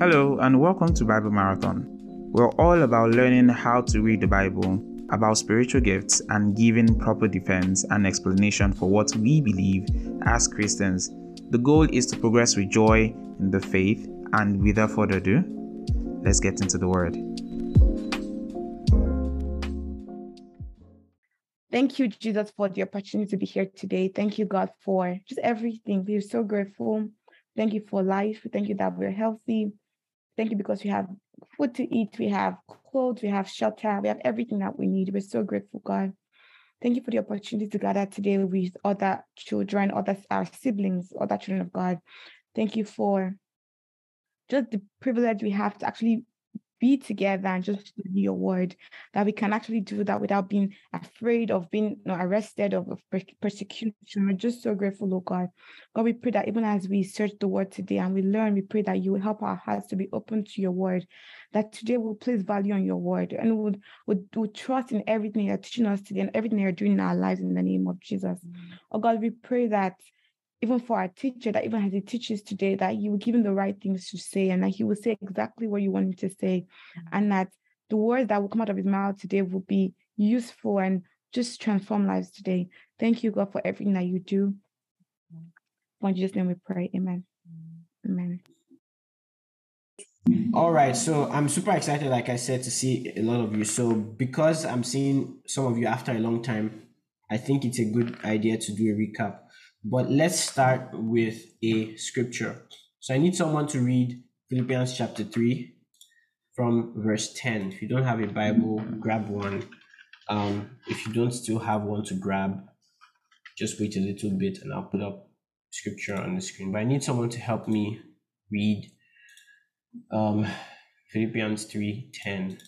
Hello, and welcome to Bible Marathon. We're all about learning how to read the Bible, about spiritual gifts, and giving proper defense and explanation for what we believe as Christians. The goal is to progress with joy in the faith, and without further ado, let's get into the Word. Thank you, Jesus, for the opportunity to be here today. Thank you, God, for just everything. We're so grateful. Thank you for life. Thank you that we're healthy. Thank you because we have food to eat, we have clothes, we have shelter, we have everything that we need. We're so grateful, God. Thank you for the opportunity to gather today with other children, other our siblings, other children of God. Thank you for just the privilege we have to actually be together and just study your word, that we can actually do that without being afraid of being you know, arrested, of, of persecution. We're just so grateful, oh God. God, we pray that even as we search the word today and we learn, we pray that you will help our hearts to be open to your word, that today we'll place value on your word and we'll, we'll, we'll trust in everything you're teaching us today and everything you're doing in our lives in the name of Jesus. Mm-hmm. Oh God, we pray that even for our teacher, that even as he teaches today, that you will give him the right things to say and that he will say exactly what you want him to say. Mm-hmm. And that the words that will come out of his mouth today will be useful and just transform lives today. Thank you, God, for everything that you do. In Jesus' name we pray. Amen. Amen. All right, so I'm super excited, like I said, to see a lot of you. So, because I'm seeing some of you after a long time, I think it's a good idea to do a recap. But let's start with a scripture. So I need someone to read Philippians chapter 3 from verse 10. If you don't have a Bible, grab one. Um, if you don't still have one to grab, just wait a little bit and I'll put up scripture on the screen. But I need someone to help me read um, Philippians 3 10.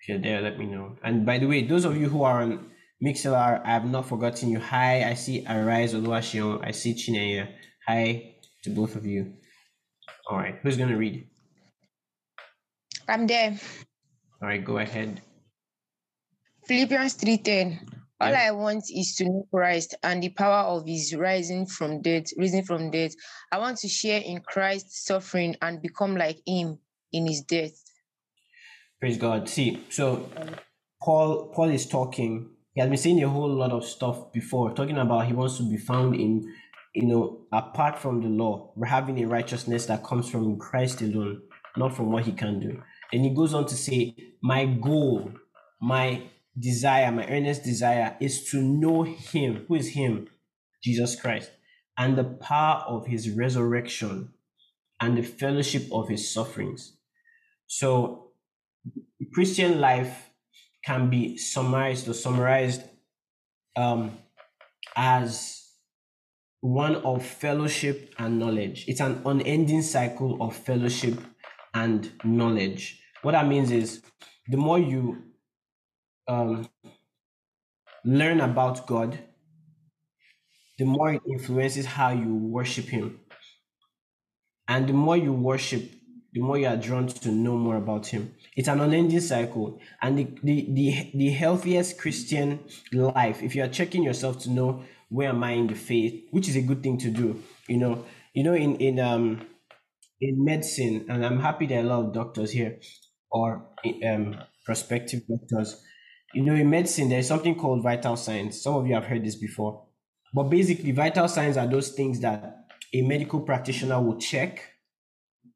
If you're there, let me know. And by the way, those of you who are on Mixlr, I have not forgotten you. Hi, I see Arise Oluwaseun. I see Chineye. Hi to both of you. All right, who's going to read? I'm there. All right, go ahead. Philippians 3.10. All yeah. I want is to know Christ and the power of his rising from death, rising from death. I want to share in Christ's suffering and become like him in his death. Praise God. See, so Paul Paul is talking he has been saying a whole lot of stuff before, talking about he wants to be found in, you know, apart from the law, we're having a righteousness that comes from Christ alone, not from what he can do. And he goes on to say, My goal, my desire, my earnest desire is to know him. Who is him? Jesus Christ. And the power of his resurrection and the fellowship of his sufferings. So, Christian life can be summarized or summarized um, as one of fellowship and knowledge. It's an unending cycle of fellowship and knowledge. What that means is the more you um, learn about God, the more it influences how you worship Him. And the more you worship, the more you are drawn to know more about him. It's an unending cycle. And the, the, the, the healthiest Christian life, if you are checking yourself to know where am I in the faith, which is a good thing to do, you know, you know, in, in, um, in medicine, and I'm happy there are a lot of doctors here or um, prospective doctors. You know, in medicine, there's something called vital signs. Some of you have heard this before. But basically, vital signs are those things that a medical practitioner will check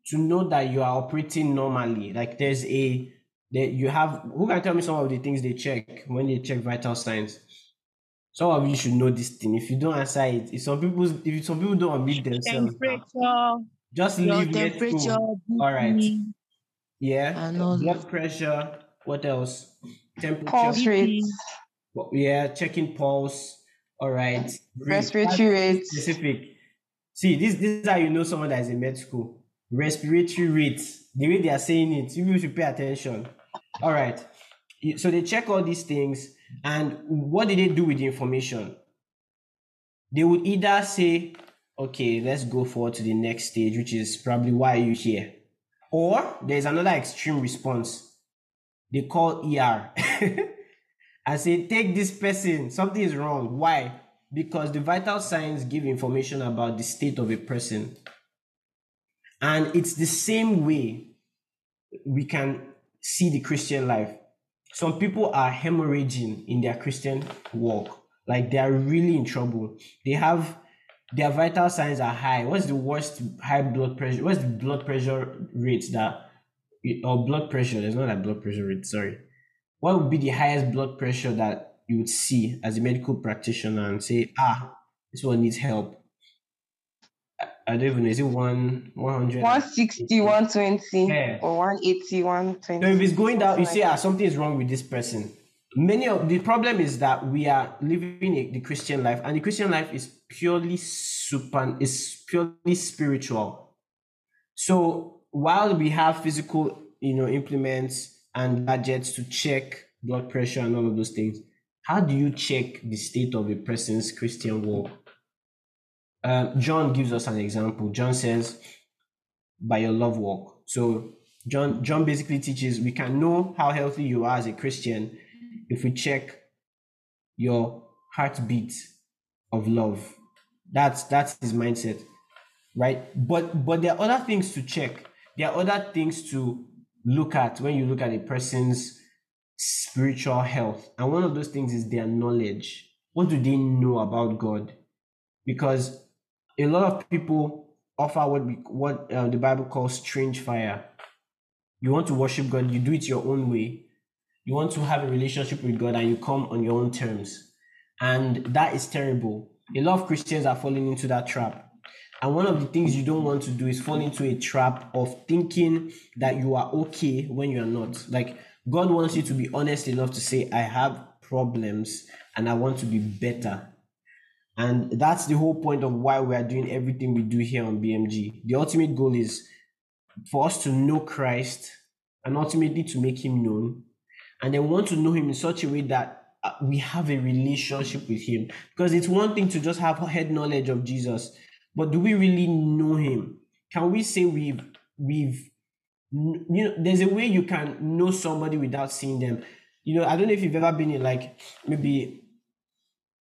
to know that you are operating normally. Like there's a that you have who can tell me some of the things they check when they check vital signs. Some of you should know this thing. If you don't answer it, if some people if some people don't admit themselves, ah, just leave temperature. All right. Yeah. Blood pressure. What else? Temperature. Pulse rate. Yeah, checking pulse. All right. Respiratory rate. Specific. See, this this is how you know someone that is in med school respiratory rate, the way they are saying it, you should pay attention. All right. So they check all these things, and what did they do with the information? They would either say, okay, let's go forward to the next stage, which is probably why are you here? Or there's another extreme response. They call ER and say, take this person, something is wrong. Why? Because the vital signs give information about the state of a person And it's the same way we can see the Christian life. Some people are hemorrhaging in their Christian walk. Like they are really in trouble. They have their vital signs are high. What's the worst high blood pressure? What's the blood pressure rate that or blood pressure? There's not a blood pressure rate, sorry. What would be the highest blood pressure that you would see as a medical practitioner and say, ah, this one needs help? I don't even know. Is it one 100? 160, 120, yeah. or 180, 120. So if it's going down, you say, ah, something is wrong with this person. Many of the problem is that we are living a, the Christian life, and the Christian life is purely super, is purely spiritual. So while we have physical, you know, implements and gadgets to check blood pressure and all of those things, how do you check the state of a person's Christian walk? Uh, John gives us an example. John says, by your love walk. So John John basically teaches we can know how healthy you are as a Christian if we check your heartbeat of love. That's that's his mindset, right? But but there are other things to check. There are other things to look at when you look at a person's spiritual health, and one of those things is their knowledge. What do they know about God? Because a lot of people offer what we, what uh, the Bible calls strange fire. You want to worship God, you do it your own way. You want to have a relationship with God, and you come on your own terms, and that is terrible. A lot of Christians are falling into that trap. And one of the things you don't want to do is fall into a trap of thinking that you are okay when you're not. Like, God wants you to be honest enough to say, I have problems and I want to be better. And that's the whole point of why we are doing everything we do here on BMG. The ultimate goal is for us to know Christ and ultimately to make him known. And then want to know him in such a way that uh, we have a relationship with him. Because it's one thing to just have head knowledge of Jesus, but do we really know him? Can we say we've we've you know there's a way you can know somebody without seeing them. You know, I don't know if you've ever been in like maybe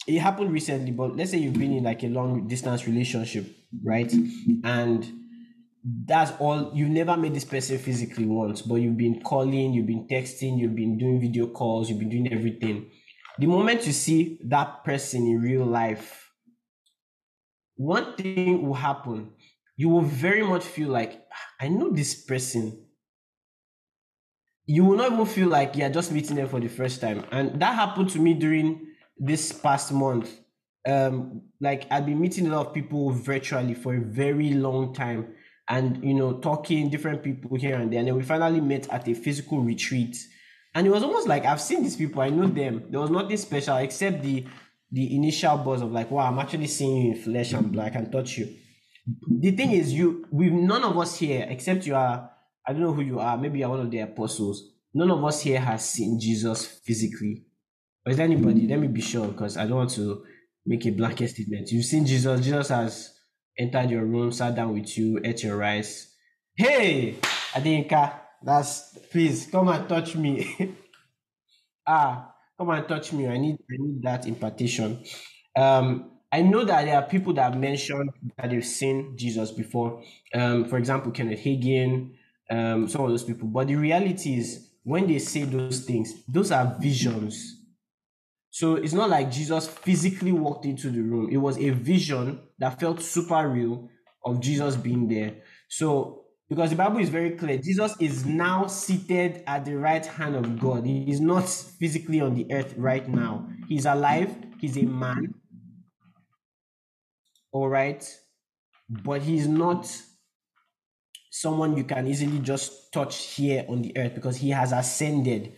it happened recently, but let's say you've been in like a long distance relationship, right? And that's all you've never met this person physically once, but you've been calling, you've been texting, you've been doing video calls, you've been doing everything. The moment you see that person in real life, one thing will happen. You will very much feel like, ah, I know this person. You will not even feel like you're just meeting them for the first time. And that happened to me during this past month, um, like I've been meeting a lot of people virtually for a very long time, and you know, talking different people here and there. And then we finally met at a physical retreat, and it was almost like I've seen these people, I know them. There was nothing special except the the initial buzz of like, wow, I'm actually seeing you in flesh and blood. I can touch you. The thing is, you we've none of us here, except you are. I don't know who you are. Maybe you're one of the apostles. None of us here has seen Jesus physically. Or is there anybody? Let me be sure because I don't want to make a blanket statement. You've seen Jesus. Jesus has entered your room, sat down with you, ate your rice. Hey, Adinka, that's please come and touch me. ah, come and touch me. I need I need that impartation. Um, I know that there are people that have mentioned that they've seen Jesus before. Um, for example, Kenneth Hagin, um, some of those people. But the reality is, when they say those things, those are visions so it's not like Jesus physically walked into the room. It was a vision that felt super real of Jesus being there. So because the Bible is very clear, Jesus is now seated at the right hand of God. He is not physically on the earth right now. He's alive, he's a man. All right. But he's not someone you can easily just touch here on the earth because he has ascended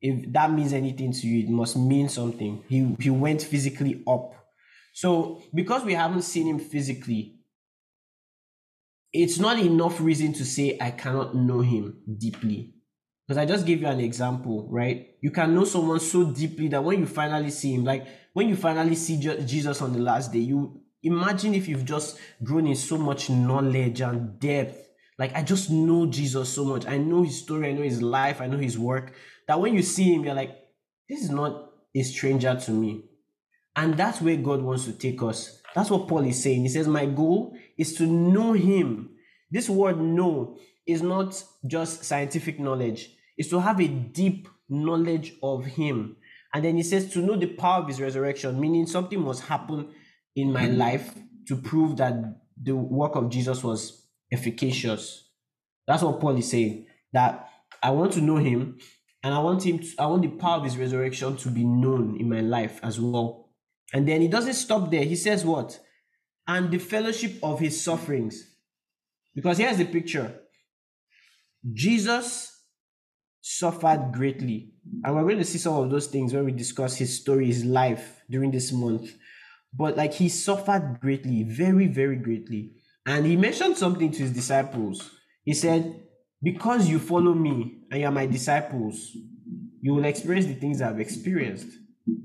if that means anything to you, it must mean something. He he went physically up. So because we haven't seen him physically, it's not enough reason to say I cannot know him deeply. Because I just gave you an example, right? You can know someone so deeply that when you finally see him, like when you finally see Jesus on the last day, you imagine if you've just grown in so much knowledge and depth. Like I just know Jesus so much. I know his story, I know his life, I know his work that when you see him, you're like, this is not a stranger to me. And that's where God wants to take us. That's what Paul is saying. He says, My goal is to know him, This word know is not just scientific knowledge, it's to have a deep knowledge of Him. And then he says to know the power of His resurrection, meaning something must happen in my life to prove that the work of Jesus was efficacious. That's what Paul is saying. That I want to know Him, and I want Him. To, I want the power of His resurrection to be known in my life as well. And then he doesn't stop there. He says what? And the fellowship of His sufferings. Because here's the picture Jesus suffered greatly. And we're going to see some of those things when we discuss his story, his life during this month. But like he suffered greatly, very, very greatly. And he mentioned something to his disciples. He said, Because you follow me and you are my disciples, you will experience the things I've experienced.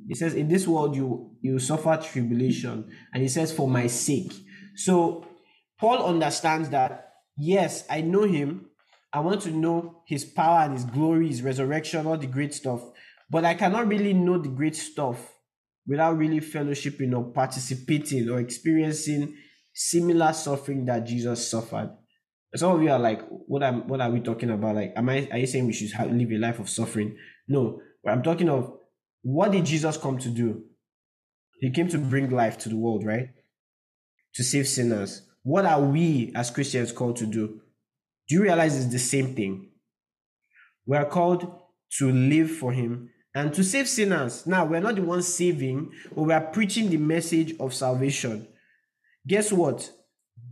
He says, In this world, you, you suffer tribulation. And he says, For my sake. So Paul understands that, yes, I know him. I want to know his power and his glory, his resurrection, all the great stuff. But I cannot really know the great stuff without really fellowshipping or participating or experiencing similar suffering that Jesus suffered. Some of you are like, what am what are we talking about? Like, am I are you saying we should have, live a life of suffering? No, I'm talking of what did Jesus come to do? He came to bring life to the world, right? To save sinners. What are we as Christians called to do? Do you realize it's the same thing? We are called to live for Him and to save sinners. Now, we're not the ones saving, but we are preaching the message of salvation. Guess what?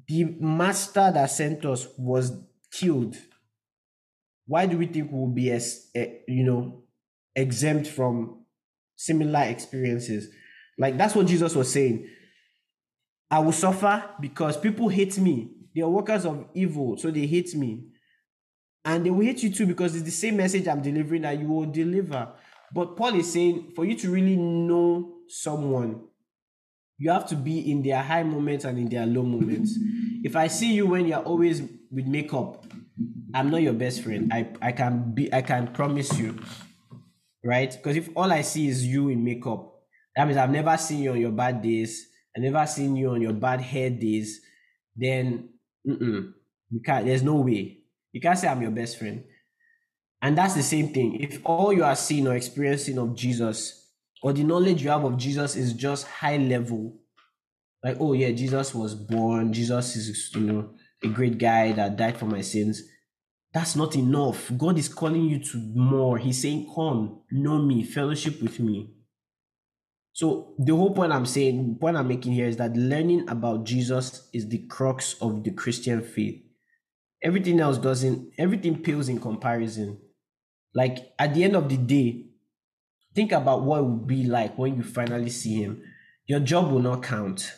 The master that sent us was killed. Why do we think we'll be, as, eh, you know, exempt from similar experiences? Like that's what Jesus was saying. I will suffer because people hate me. They are workers of evil, so they hate me. And they will hate you too because it's the same message I'm delivering that you will deliver. But Paul is saying for you to really know someone, you have to be in their high moments and in their low moments. If I see you when you're always with makeup, I'm not your best friend. I, I can be I can promise you. Right? Because if all I see is you in makeup, that means I've never seen you on your bad days. I never seen you on your bad hair days. Then mm-mm, you can't. There's no way. You can't say I'm your best friend. And that's the same thing. If all you are seeing or experiencing of Jesus or the knowledge you have of Jesus is just high level, like, oh yeah, Jesus was born, Jesus is, you know, a great guy that died for my sins. That's not enough. God is calling you to more. He's saying, Come, know me, fellowship with me. So the whole point I'm saying, point I'm making here is that learning about Jesus is the crux of the Christian faith. Everything else doesn't, everything pales in comparison. Like at the end of the day, think about what it would be like when you finally see him. Your job will not count.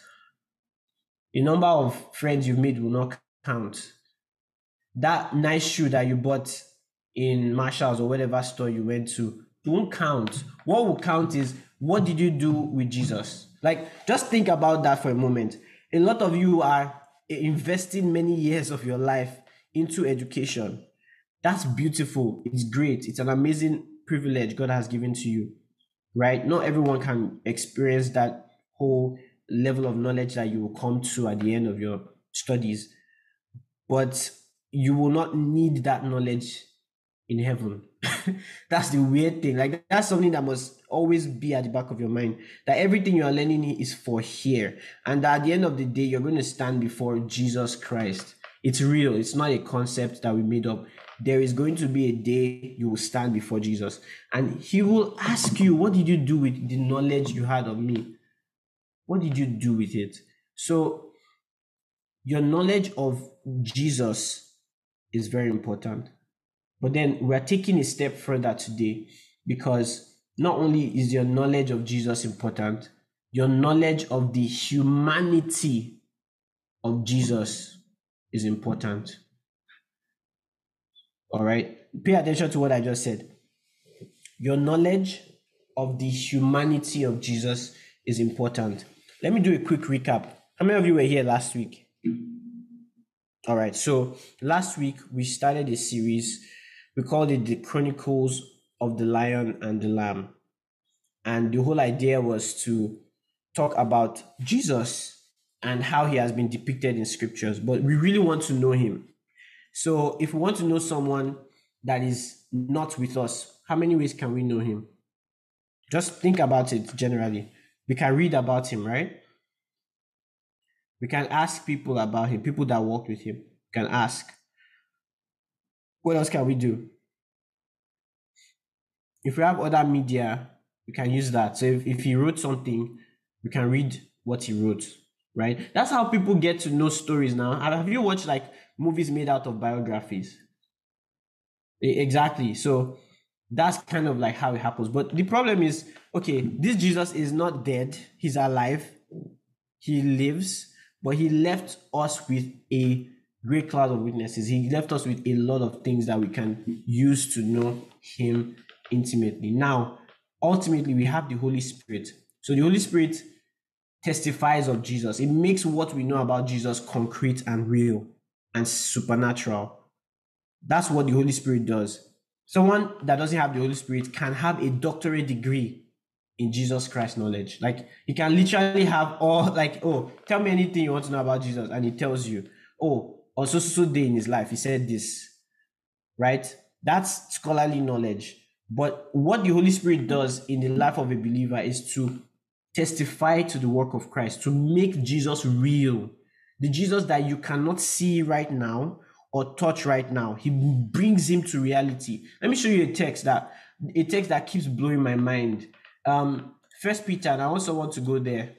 The number of friends you've made will not count. That nice shoe that you bought in Marshalls or whatever store you went to won't count. What will count is what did you do with Jesus? Like, just think about that for a moment. A lot of you are investing many years of your life into education. That's beautiful. It's great. It's an amazing privilege God has given to you, right? Not everyone can experience that whole level of knowledge that you will come to at the end of your studies, but you will not need that knowledge in heaven. that's the weird thing. Like that's something that must always be at the back of your mind. That everything you are learning is for here, and at the end of the day, you're going to stand before Jesus Christ. It's real. It's not a concept that we made up there is going to be a day you will stand before Jesus and he will ask you, What did you do with the knowledge you had of me? What did you do with it? So, your knowledge of Jesus is very important. But then we're taking a step further today because not only is your knowledge of Jesus important, your knowledge of the humanity of Jesus is important. All right. Pay attention to what I just said. Your knowledge of the humanity of Jesus is important. Let me do a quick recap. How many of you were here last week? All right. So last week we started a series. We called it The Chronicles of the Lion and the Lamb. And the whole idea was to talk about Jesus and how he has been depicted in scriptures, but we really want to know him. So if we want to know someone that is not with us, how many ways can we know him? Just think about it generally. We can read about him, right? We can ask people about him, people that worked with him. Can ask. What else can we do? If we have other media, we can use that. So if, if he wrote something, we can read what he wrote, right? That's how people get to know stories now. Have you watched like movies made out of biographies? Exactly. So that's kind of like how it happens. But the problem is, okay, this Jesus is not dead, he's alive, he lives, but he left us with a great cloud of witnesses. He left us with a lot of things that we can use to know him intimately. Now, ultimately, we have the Holy Spirit. So the Holy Spirit testifies of Jesus. It makes what we know about Jesus concrete and real and supernatural. That's what the Holy Spirit does. Someone that doesn't have the Holy Spirit can have a doctorate degree in Jesus Christ knowledge. Like he can literally have all like, oh, tell me anything you want to know about Jesus, and he tells you, oh, on so so day in his life, he said this. Right? That's scholarly knowledge. But what the Holy Spirit does in the life of a believer is to testify to the work of Christ, to make Jesus real. The Jesus that you cannot see right now or touch right now. He brings him to reality. Let me show you a text that a text that keeps blowing my mind. Um, First Peter, and I also want to go there.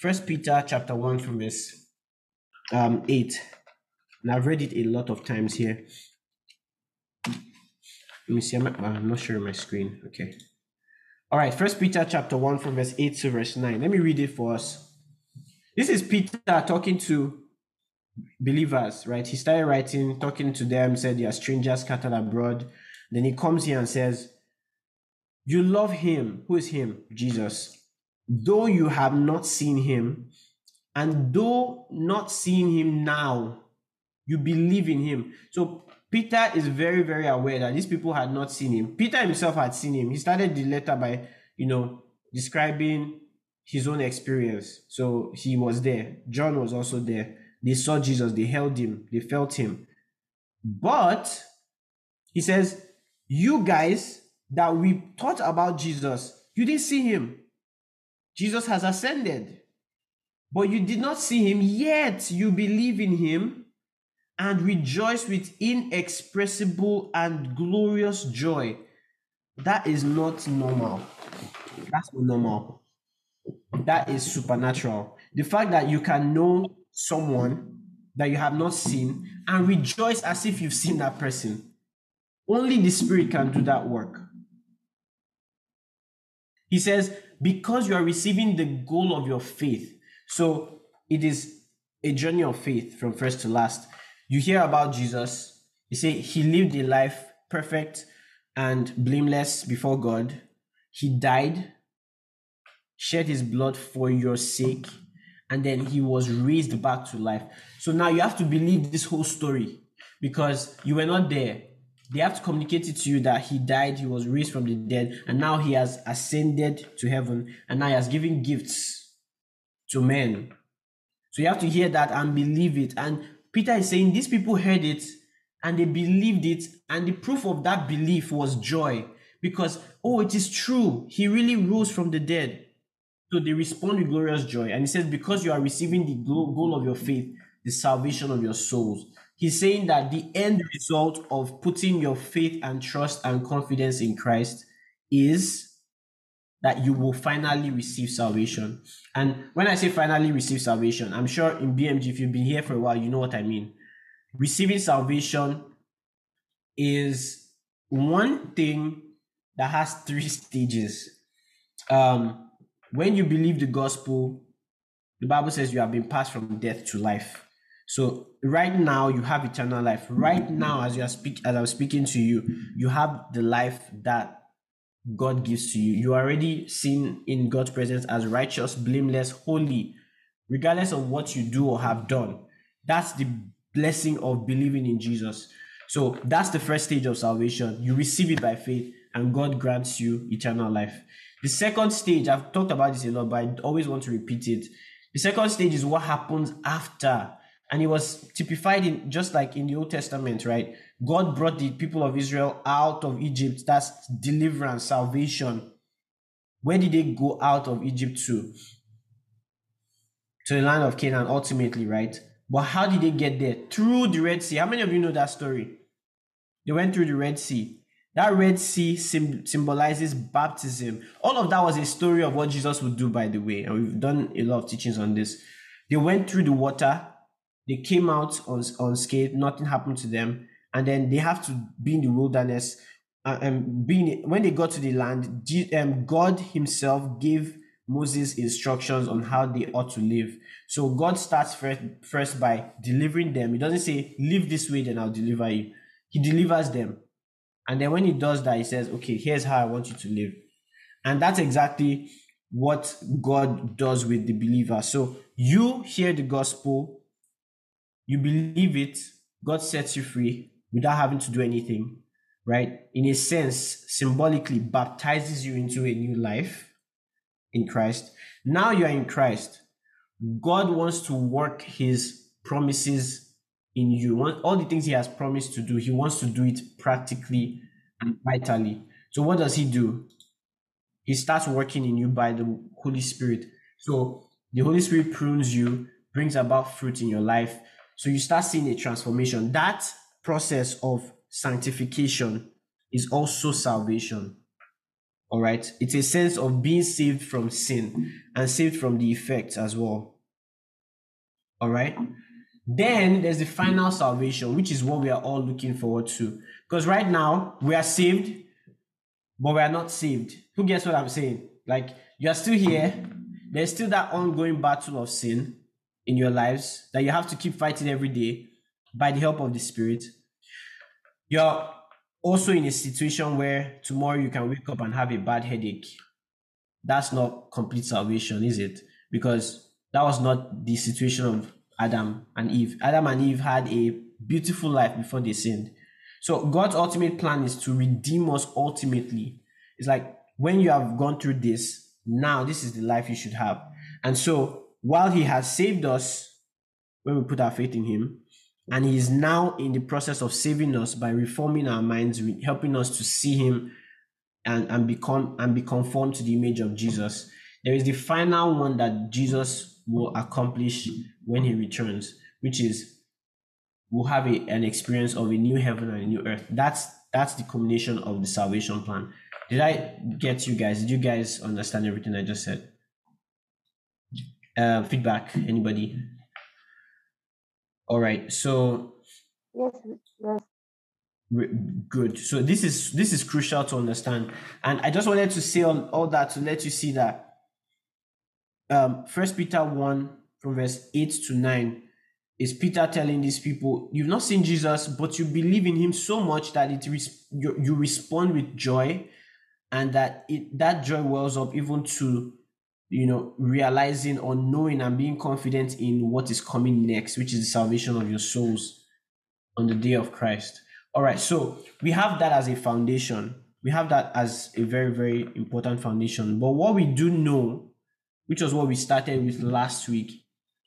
First Peter chapter one from verse um, eight. And I've read it a lot of times here. Let me see. I'm, I'm not sure my screen. Okay. All right. First Peter chapter 1 from verse 8 to verse 9. Let me read it for us. This is Peter talking to believers, right? He started writing, talking to them, said they are strangers scattered abroad. Then he comes here and says, You love him. Who is him? Jesus. Though you have not seen him, and though not seeing him now, you believe in him. So Peter is very, very aware that these people had not seen him. Peter himself had seen him. He started the letter by, you know, describing his own experience. So he was there. John was also there. They saw Jesus, they held him, they felt him. But he says, You guys that we thought about Jesus, you didn't see him. Jesus has ascended, but you did not see him, yet you believe in him and rejoice with inexpressible and glorious joy. That is not normal. That's not normal. That is supernatural. The fact that you can know someone that you have not seen and rejoice as if you've seen that person. Only the Spirit can do that work. He says, because you are receiving the goal of your faith. So it is a journey of faith from first to last. You hear about Jesus. You say he lived a life perfect and blameless before God. He died, shed his blood for your sake, and then he was raised back to life. So now you have to believe this whole story because you were not there. They have to communicate it to you that he died, he was raised from the dead, and now he has ascended to heaven, and now he has given gifts to men. So you have to hear that and believe it. And Peter is saying these people heard it and they believed it, and the proof of that belief was joy because, oh, it is true. He really rose from the dead. So they respond with glorious joy. And he says, because you are receiving the goal of your faith, the salvation of your souls. He's saying that the end result of putting your faith and trust and confidence in Christ is that you will finally receive salvation. And when I say finally receive salvation, I'm sure in BMG, if you've been here for a while, you know what I mean. Receiving salvation is one thing that has three stages. Um, when you believe the gospel, the Bible says you have been passed from death to life. So right now you have eternal life. Right now, as you are speak as I'm speaking to you, you have the life that God gives to you. You are already seen in God's presence as righteous, blameless, holy, regardless of what you do or have done. That's the blessing of believing in Jesus. So that's the first stage of salvation. You receive it by faith, and God grants you eternal life. The second stage, I've talked about this a lot, but I always want to repeat it. The second stage is what happens after. And it was typified in just like in the Old Testament, right? God brought the people of Israel out of Egypt. That's deliverance, salvation. Where did they go out of Egypt to? To the land of Canaan, ultimately, right? But how did they get there? Through the Red Sea. How many of you know that story? They went through the Red Sea. That Red Sea sim- symbolizes baptism. All of that was a story of what Jesus would do, by the way. And we've done a lot of teachings on this. They went through the water, they came out unscathed, nothing happened to them. And then they have to be in the wilderness. Uh, and being when they got to the land, um, God Himself gave Moses instructions on how they ought to live. So God starts first, first by delivering them. He doesn't say, Live this way, then I'll deliver you. He delivers them. And then when he does that, he says, Okay, here's how I want you to live. And that's exactly what God does with the believer. So you hear the gospel, you believe it, God sets you free without having to do anything, right? In a sense, symbolically baptizes you into a new life in Christ. Now you are in Christ. God wants to work his promises in you. All the things he has promised to do, he wants to do it practically and vitally. So what does he do? He starts working in you by the Holy Spirit. So the Holy Spirit prunes you, brings about fruit in your life. So you start seeing a transformation. That process of sanctification is also salvation. All right. It's a sense of being saved from sin and saved from the effects as well. All right. Then there's the final salvation, which is what we are all looking forward to. Because right now we are saved, but we are not saved. Who gets what I'm saying? Like you are still here. There's still that ongoing battle of sin in your lives that you have to keep fighting every day by the help of the Spirit. You're also in a situation where tomorrow you can wake up and have a bad headache. That's not complete salvation, is it? Because that was not the situation of Adam and Eve. Adam and Eve had a beautiful life before they sinned. So God's ultimate plan is to redeem us ultimately. It's like when you have gone through this, now this is the life you should have. And so while he has saved us when we put our faith in him, and he is now in the process of saving us by reforming our minds, helping us to see him and, and become and be conformed to the image of Jesus. There is the final one that Jesus will accomplish when he returns, which is we'll have a, an experience of a new heaven and a new earth. That's that's the culmination of the salvation plan. Did I get you guys? Did you guys understand everything I just said? Uh, feedback, anybody? All right. So yes, yes. Good. So this is this is crucial to understand, and I just wanted to say all, all that to let you see that. Um, First Peter one from verse eight to nine is Peter telling these people, "You've not seen Jesus, but you believe in Him so much that it res- you, you respond with joy, and that it that joy wells up even to you know, realizing or knowing and being confident in what is coming next, which is the salvation of your souls on the day of Christ. All right, so we have that as a foundation. We have that as a very, very important foundation. But what we do know, which was what we started with last week,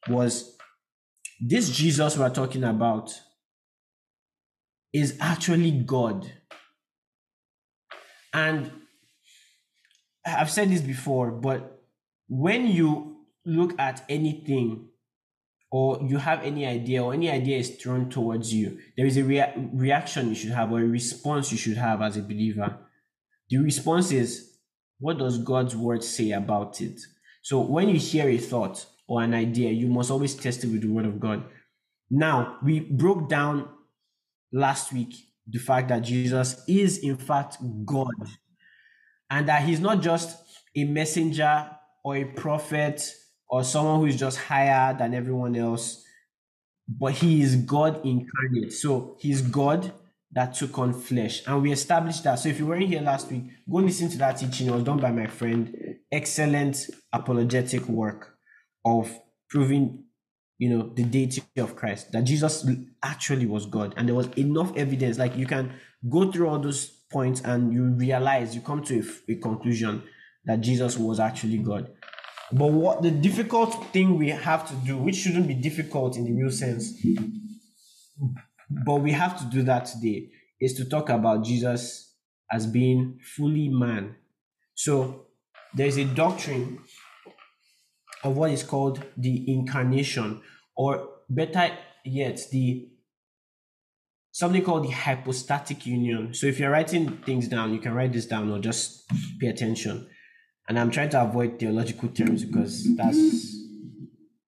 was this Jesus we're talking about is actually God. And I've said this before, but when you look at anything or you have any idea or any idea is thrown towards you, there is a rea- reaction you should have or a response you should have as a believer. The response is, what does God's word say about it? So when you hear a thought or an idea, you must always test it with the word of God. Now, we broke down last week the fact that Jesus is, in fact, God and that he's not just a messenger or a prophet or someone who is just higher than everyone else, but he is God incarnate. So he's God that took on flesh. And we established that. So if you weren't here last week, go listen to that teaching. It was done by my friend. Excellent apologetic work of proving, you know, the deity of Christ, that Jesus actually was God. And there was enough evidence. Like you can go through all those points and you realize, you come to a, a conclusion that Jesus was actually God. But what the difficult thing we have to do, which shouldn't be difficult in the real sense, but we have to do that today, is to talk about Jesus as being fully man. So there's a doctrine of what is called the incarnation, or better yet, the something called the hypostatic union. So if you're writing things down, you can write this down or just pay attention. And I'm trying to avoid theological terms because that's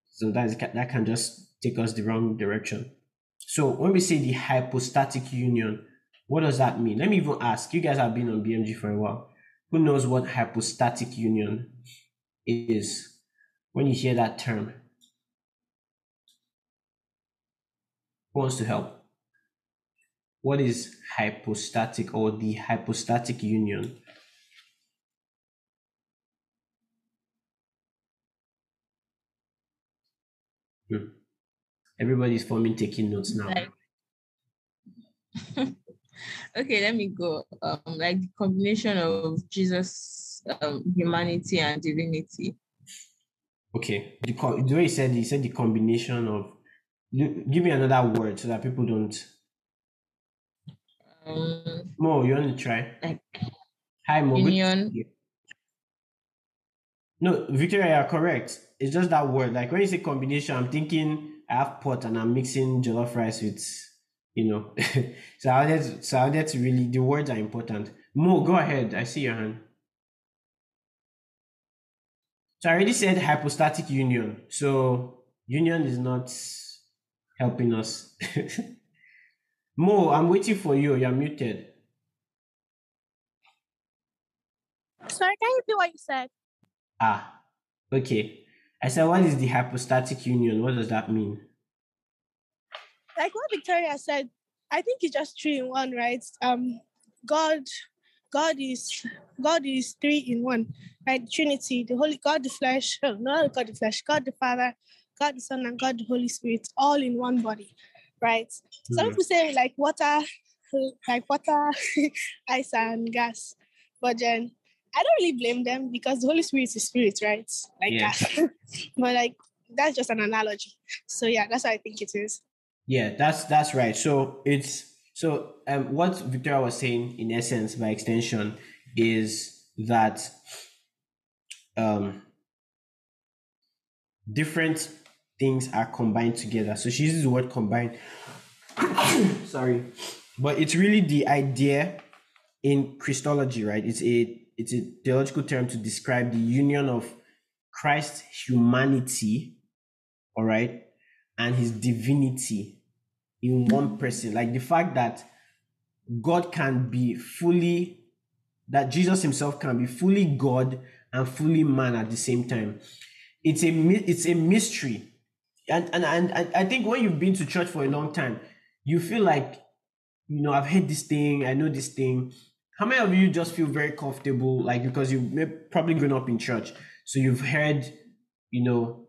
so that's that can just take us the wrong direction. So when we say the hypostatic union, what does that mean? Let me even ask. You guys have been on BMG for a while. Who knows what hypostatic union is? When you hear that term, who wants to help? what is hypostatic or the hypostatic union? Hmm. Everybody's forming taking notes now. Like, okay, let me go. Um, like the combination of Jesus' um, humanity and divinity. Okay, the, the way he said he said the combination of. Give me another word so that people don't um, Mo, you want to try? Like Hi, Mo. Union. No, Victoria, you're correct. It's just that word. Like when you say combination, I'm thinking I have pot and I'm mixing jollof rice with, you know. so I wanted, so I wanted to really, the words are important. Mo, go ahead. I see your hand. So I already said hypostatic union. So union is not helping us. Mo, I'm waiting for you. You're muted. Sorry, can you do what you said? Ah, okay. I said, what is the hypostatic union? What does that mean? Like what Victoria said, I think it's just three in one, right? Um, God, God is God is three in one, right? Trinity, the Holy God, the flesh, oh, not God the flesh, God the Father, God the Son, and God the Holy Spirit, all in one body right? Mm-hmm. Some people say like water, like water, ice and gas. But then I don't really blame them because the Holy Spirit is spirit, right? Like yeah. that. but like that's just an analogy. So yeah, that's what I think it is. Yeah, that's that's right. So it's so um, what Victoria was saying in essence by extension is that um different things are combined together. So she uses the word combined. Sorry. But it's really the idea in Christology, right? It's a it's a theological term to describe the union of Christ's humanity, all right, and his divinity in one person. Like the fact that God can be fully, that Jesus himself can be fully God and fully man at the same time. It's a it's a mystery and, and and I think when you've been to church for a long time, you feel like, you know, I've heard this thing, I know this thing. How many of you just feel very comfortable, like because you've probably grown up in church, so you've heard, you know,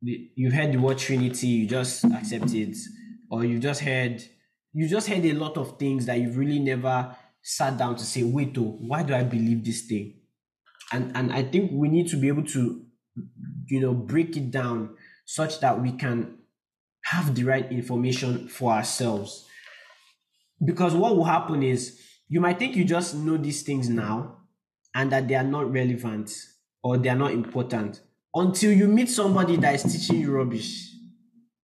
you've heard the word Trinity, you just accept it, or you've just heard, you just heard a lot of things that you've really never sat down to say, wait, oh, why do I believe this thing? And and I think we need to be able to, you know, break it down such that we can have the right information for ourselves. Because what will happen is you might think you just know these things now and that they are not relevant or they are not important until you meet somebody that is teaching you rubbish.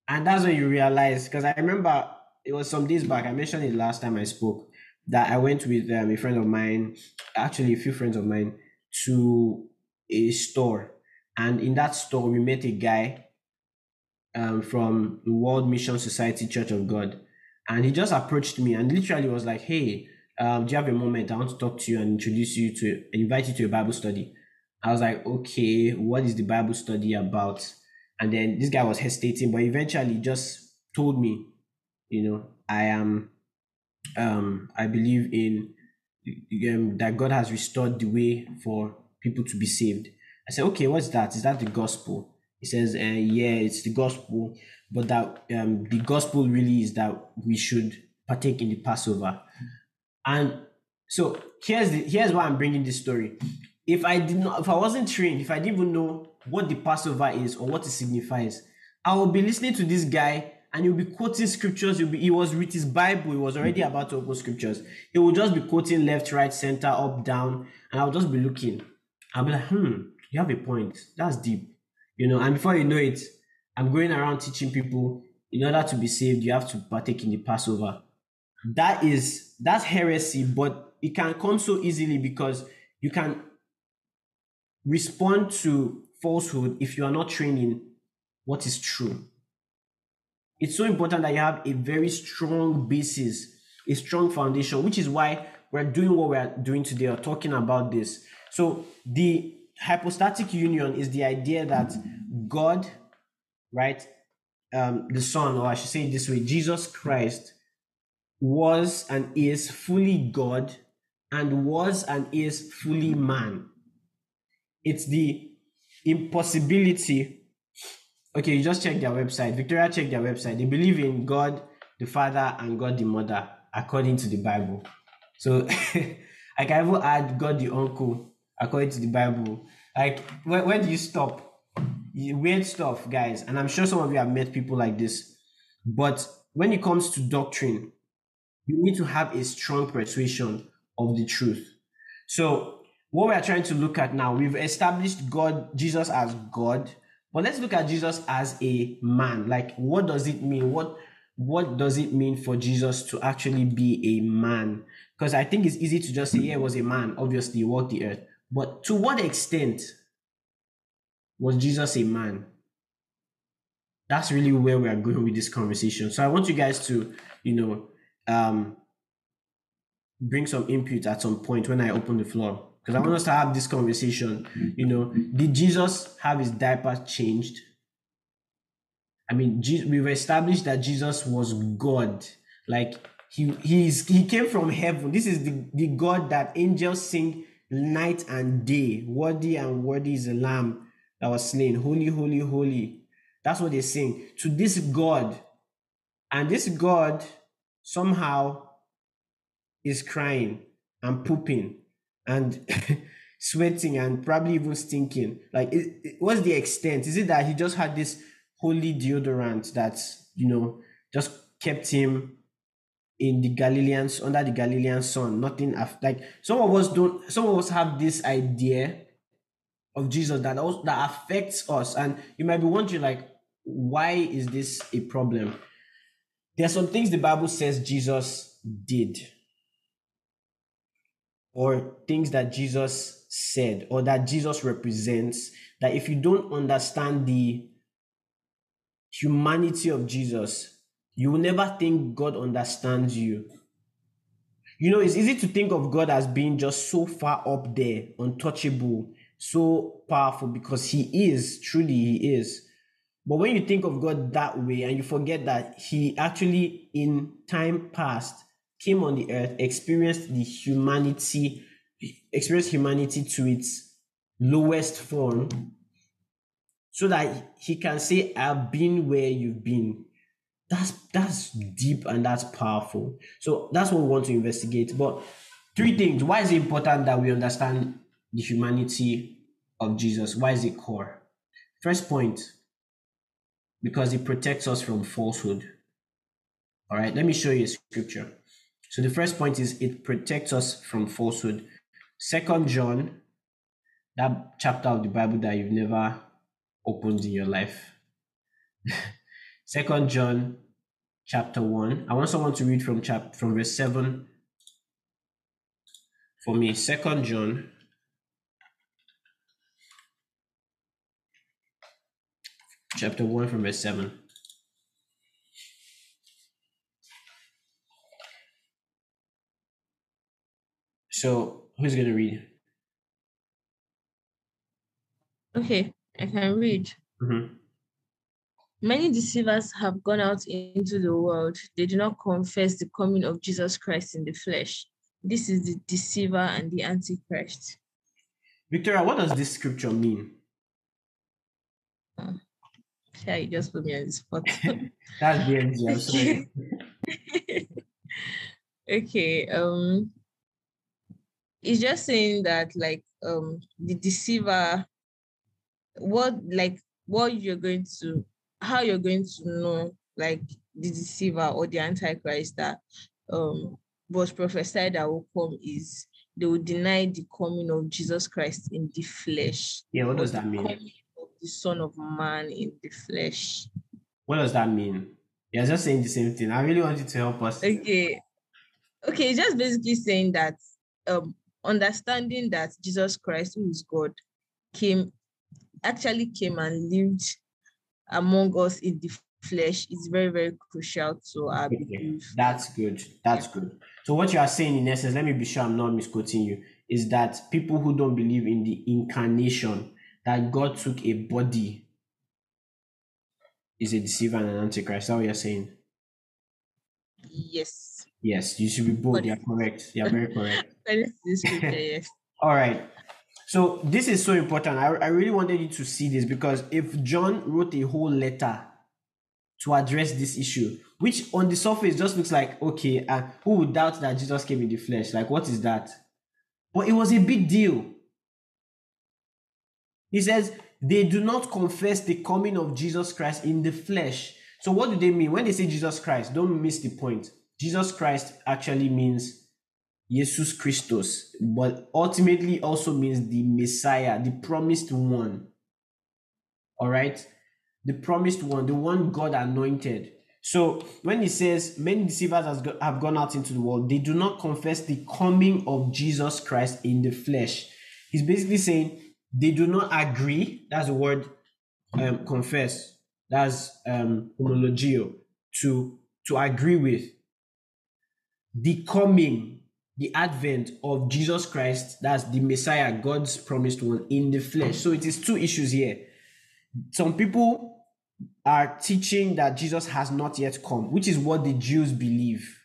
And that's when you realize, because I remember it was some days back, I mentioned it last time I spoke, that I went with um, a friend of mine, actually a few friends of mine, to a store. And in that store, we met a guy um, from the World Mission Society Church of God. And he just approached me and literally was like, Hey, um, do you have a moment? I want to talk to you and introduce you to invite you to a Bible study. I was like, okay, what is the Bible study about? And then this guy was hesitating, but eventually just told me, you know, I am, um, I believe in um, that God has restored the way for people to be saved. I said, okay, what's that? Is that the gospel? He says, uh, yeah, it's the gospel, but that um, the gospel really is that we should partake in the Passover. And so here's the here's why I'm bringing this story. If I did not, if I wasn't trained, if I didn't even know what the Passover is or what it signifies, I will be listening to this guy and he'll be quoting scriptures. He'll be, he was with his Bible. He was already about to open scriptures. He will just be quoting left, right, center, up, down, and I'll just be looking. I'll be like, hmm, you have a point. That's deep. You know, and before you know it, I'm going around teaching people in order to be saved, you have to partake in the Passover. That is that's heresy, but it can come so easily because you can respond to falsehood if you are not training what is true. It's so important that you have a very strong basis, a strong foundation, which is why we're doing what we're doing today or talking about this. So the hypostatic union is the idea that God, right, um, the Son, or I should say it this way, Jesus Christ was and is fully God and was and is fully man. It's the impossibility. Okay, you just check their website. Victoria check their website. They believe in God the Father and God the Mother according to the Bible. So I can even add God the Uncle according to the Bible. Like, where, where do you stop? Weird stuff, guys. And I'm sure some of you have met people like this. But when it comes to doctrine, you need to have a strong persuasion of the truth. So, what we are trying to look at now, we've established God, Jesus as God, but let's look at Jesus as a man. Like, what does it mean? What what does it mean for Jesus to actually be a man? Because I think it's easy to just say, yeah, he was a man. Obviously, he walked the earth. But to what extent was Jesus a man? That's really where we are going with this conversation. So I want you guys to, you know, um, bring some input at some point when I open the floor. Because I want us to have this conversation. You know, did Jesus have his diaper changed? I mean, we've established that Jesus was God. Like he he's he came from heaven. This is the, the God that angels sing night and day. Worthy and worthy is the Lamb that was slain. Holy, holy, holy. That's what they sing to this God. And this God somehow is crying and pooping and sweating and probably even stinking. Like, it, it, what's the extent? Is it that he just had this holy deodorant that, you know, just kept him in the Galileans under the Galilean sun. Nothing af- like some of us don't. Some of us have this idea of Jesus that also, that affects us, and you might be wondering like, why is this a problem? There are some things the Bible says Jesus did, or things that Jesus said, or that Jesus represents. That if you don't understand the humanity of Jesus, you will never think God understands you. You know, it's easy to think of God as being just so far up there, untouchable, so powerful because He is, truly He is. But when you think of God that way and you forget that He actually, in time past, came on the earth, experienced the humanity, experienced humanity to its lowest form, so that He can say, I've been where you've been that's that's deep and that's powerful. So that's what we want to investigate. But three things. Why is it important that we understand the humanity of Jesus? Why is it core? First point, because it protects us from falsehood. All right, let me show you a scripture. So the first point is it protects us from falsehood. Second John, that chapter of the Bible that you've never opened in your life. Second John chapter 1. I want someone to read from chap from verse 7 for me. Second John chapter 1 from verse 7. So, who's going to read? Okay, I can read. Mm-hmm. Many deceivers have gone out into the world. They do not confess the coming of Jesus Christ in the flesh. This is the deceiver and the antichrist. Victoria, what does this scripture mean? Uh, yeah, you just put me on the spot. That's the end. I'm sorry. okay. Um, it's just saying that like um the deceiver what like what you're going to how you're going to know like the deceiver or the antichrist that um was prophesied that will come is they will deny the coming of Jesus Christ in the flesh. Yeah, what does that mean? The Son of Man in the flesh. What does that mean? You're just saying the same thing. I really want you to help us. Okay. Okay, just basically saying that um understanding that Jesus Christ, who is God, came actually came and lived among us in the flesh is very, very crucial to our belief. That's good. That's yeah. good. So what you are saying in essence, let me be sure I'm not misquoting you, is that people who don't believe in the incarnation, that God took a body, is a deceiver and an antichrist. Is that what you're saying? Yes. Yes, you should be bold. You're correct. You're very correct. yes. All right. So this is so important. I, I really wanted you to see this because if John wrote a whole letter to address this issue, which on the surface just looks like, okay, uh, who would doubt that Jesus came in the flesh? Like, what is that? But it was a big deal. He says, they do not confess the coming of Jesus Christ in the flesh. So, what do they mean? When they say Jesus Christ, don't miss the point. Jesus Christ actually means Jesus Christos, but ultimately also means the Messiah, the promised one. All right? The promised one, the one God anointed. So when he says many deceivers have gone out into the world, they do not confess the coming of Jesus Christ in the flesh. He's basically saying they do not agree. That's the word um, confess. That's um, homologeo to to agree with the coming the advent of Jesus Christ, that's the Messiah, God's promised one in the flesh. So it is two issues here. Some people are teaching that Jesus has not yet come, which is what the Jews believe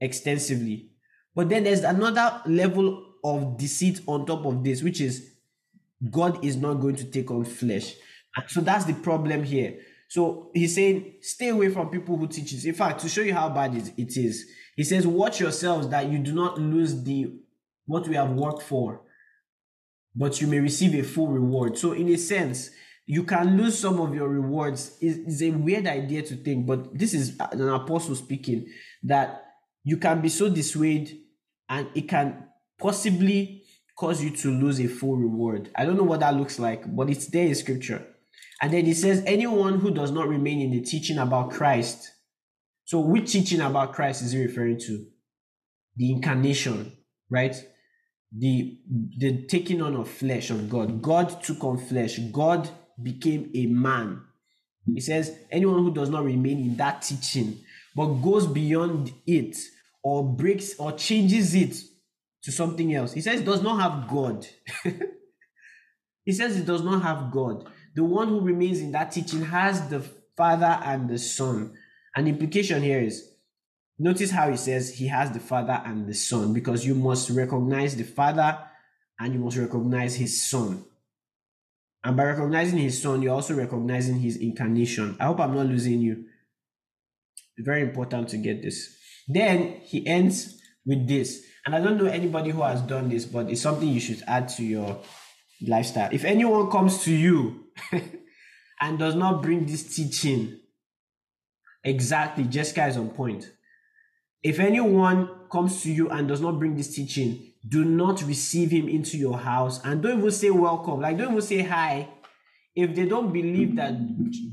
extensively. But then there's another level of deceit on top of this, which is God is not going to take on flesh. So that's the problem here. So he's saying, stay away from people who teach this. In fact, to show you how bad it is, he says, watch yourselves that you do not lose the what we have worked for, but you may receive a full reward. So in a sense, you can lose some of your rewards. It's, a weird idea to think, but this is an apostle speaking that you can be so dissuaded and it can possibly cause you to lose a full reward. I don't know what that looks like, but it's there in scripture. And then it says, anyone who does not remain in the teaching about Christ. So, which teaching about Christ is he referring to? The incarnation, right? The the taking on of flesh of God. God took on flesh. God became a man. He says, anyone who does not remain in that teaching, but goes beyond it or breaks or changes it to something else. He says does not have God. he says it does not have God the one who remains in that teaching has the Father and the Son. An implication here is notice how he says he has the Father and the Son because you must recognize the Father and you must recognize his Son. And by recognizing his Son, you're also recognizing his incarnation. I hope I'm not losing you. It's very important to get this. Then he ends with this. And I don't know anybody who has done this, but it's something you should add to your lifestyle. If anyone comes to you and does not bring this teaching, exactly, Jessica is on point. If anyone comes to you and does not bring this teaching, do not receive him into your house and don't even say welcome. Like, don't even say hi. If they don't believe that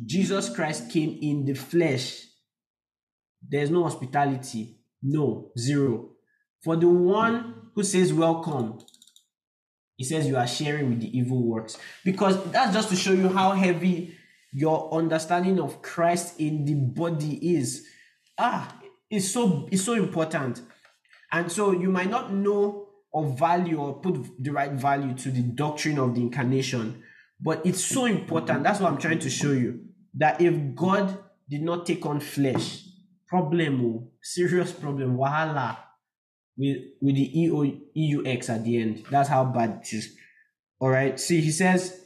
Jesus Christ came in the flesh, there's no hospitality. No, zero. For the one who says welcome, he says you are sharing with the evil works. Because that's just to show you how heavy your understanding of Christ in the body is. Ah, it's so it's so important. And so you might not know or value or put the right value to the doctrine of the incarnation, but it's so important. That's what I'm trying to show you. That if God did not take on flesh, problem, oh, serious problem, wahala, with with the EO, EUX at the end. That's how bad it is. All right. See, he says,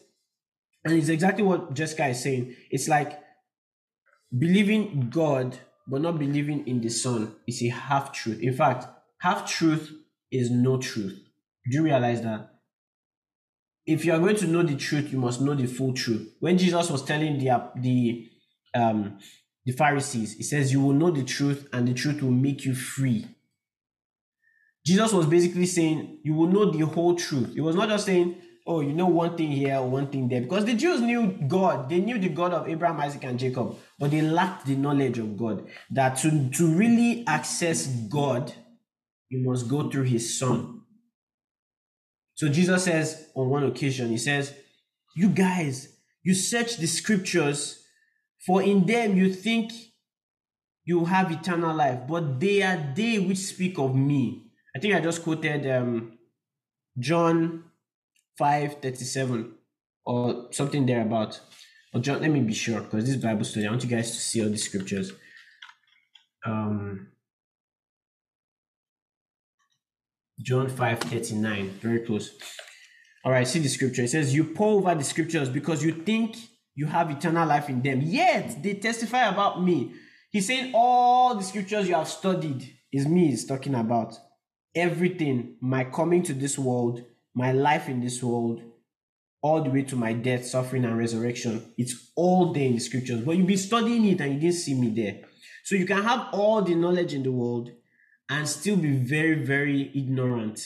and it's exactly what Jessica is saying. It's like believing God, but not believing in the Son is a half truth. In fact, half truth is no truth. Do you realize that? if you are going to know the truth, you must know the full truth. When Jesus was telling the the um the Pharisees, he says, "You will know the truth, and the truth will make you free." Jesus was basically saying, "You will know the whole truth." It was not just saying, "Oh, you know one thing here one thing there," because the Jews knew God. They knew the God of Abraham, Isaac, and Jacob, but they lacked the knowledge of God. That to to really access God, you must go through His Son. So Jesus says on one occasion, He says, You guys, you search the scriptures, for in them you think you have eternal life, but they are they which speak of me. I think I just quoted um, John 5 37 or something thereabout. Or John, let me be sure because this Bible study, I want you guys to see all the scriptures. Um, John 5 39. Very close. All right, see the scripture. It says, You pour over the scriptures because you think you have eternal life in them, yet they testify about me. He's saying, All the scriptures you have studied is me, he's talking about. Everything, my coming to this world, my life in this world, all the way to my death, suffering, and resurrection. It's all there in the scriptures. But you've been studying it and you didn't see me there. So you can have all the knowledge in the world, and still be very, very ignorant.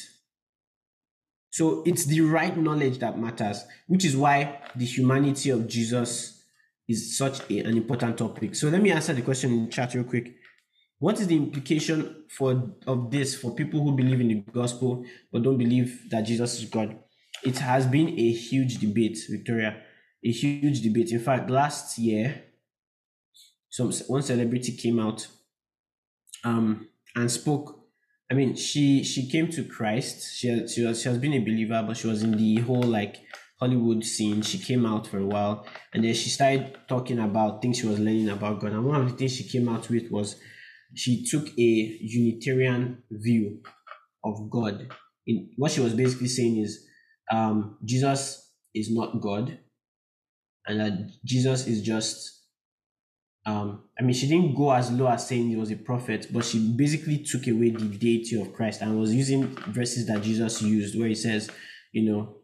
So it's the right knowledge that matters, which is why the humanity of Jesus is such a, an important topic. So let me answer the question in chat real quick. What is the implication for of this for people who believe in the gospel but don't believe that Jesus is God? It has been a huge debate, Victoria, a huge debate. In fact, last year, some one celebrity came out um, and spoke. I mean, she she came to Christ. She she was she has been a believer, but she was in the whole like Hollywood scene. She came out for a while, and then she started talking about things she was learning about God. And one of the things she came out with was she took a Unitarian view of God. In what she was basically saying is, um, Jesus is not God, and that Jesus is just um, I mean, she didn't go as low as saying he was a prophet, but she basically took away the deity of Christ and was using verses that Jesus used, where he says, you know,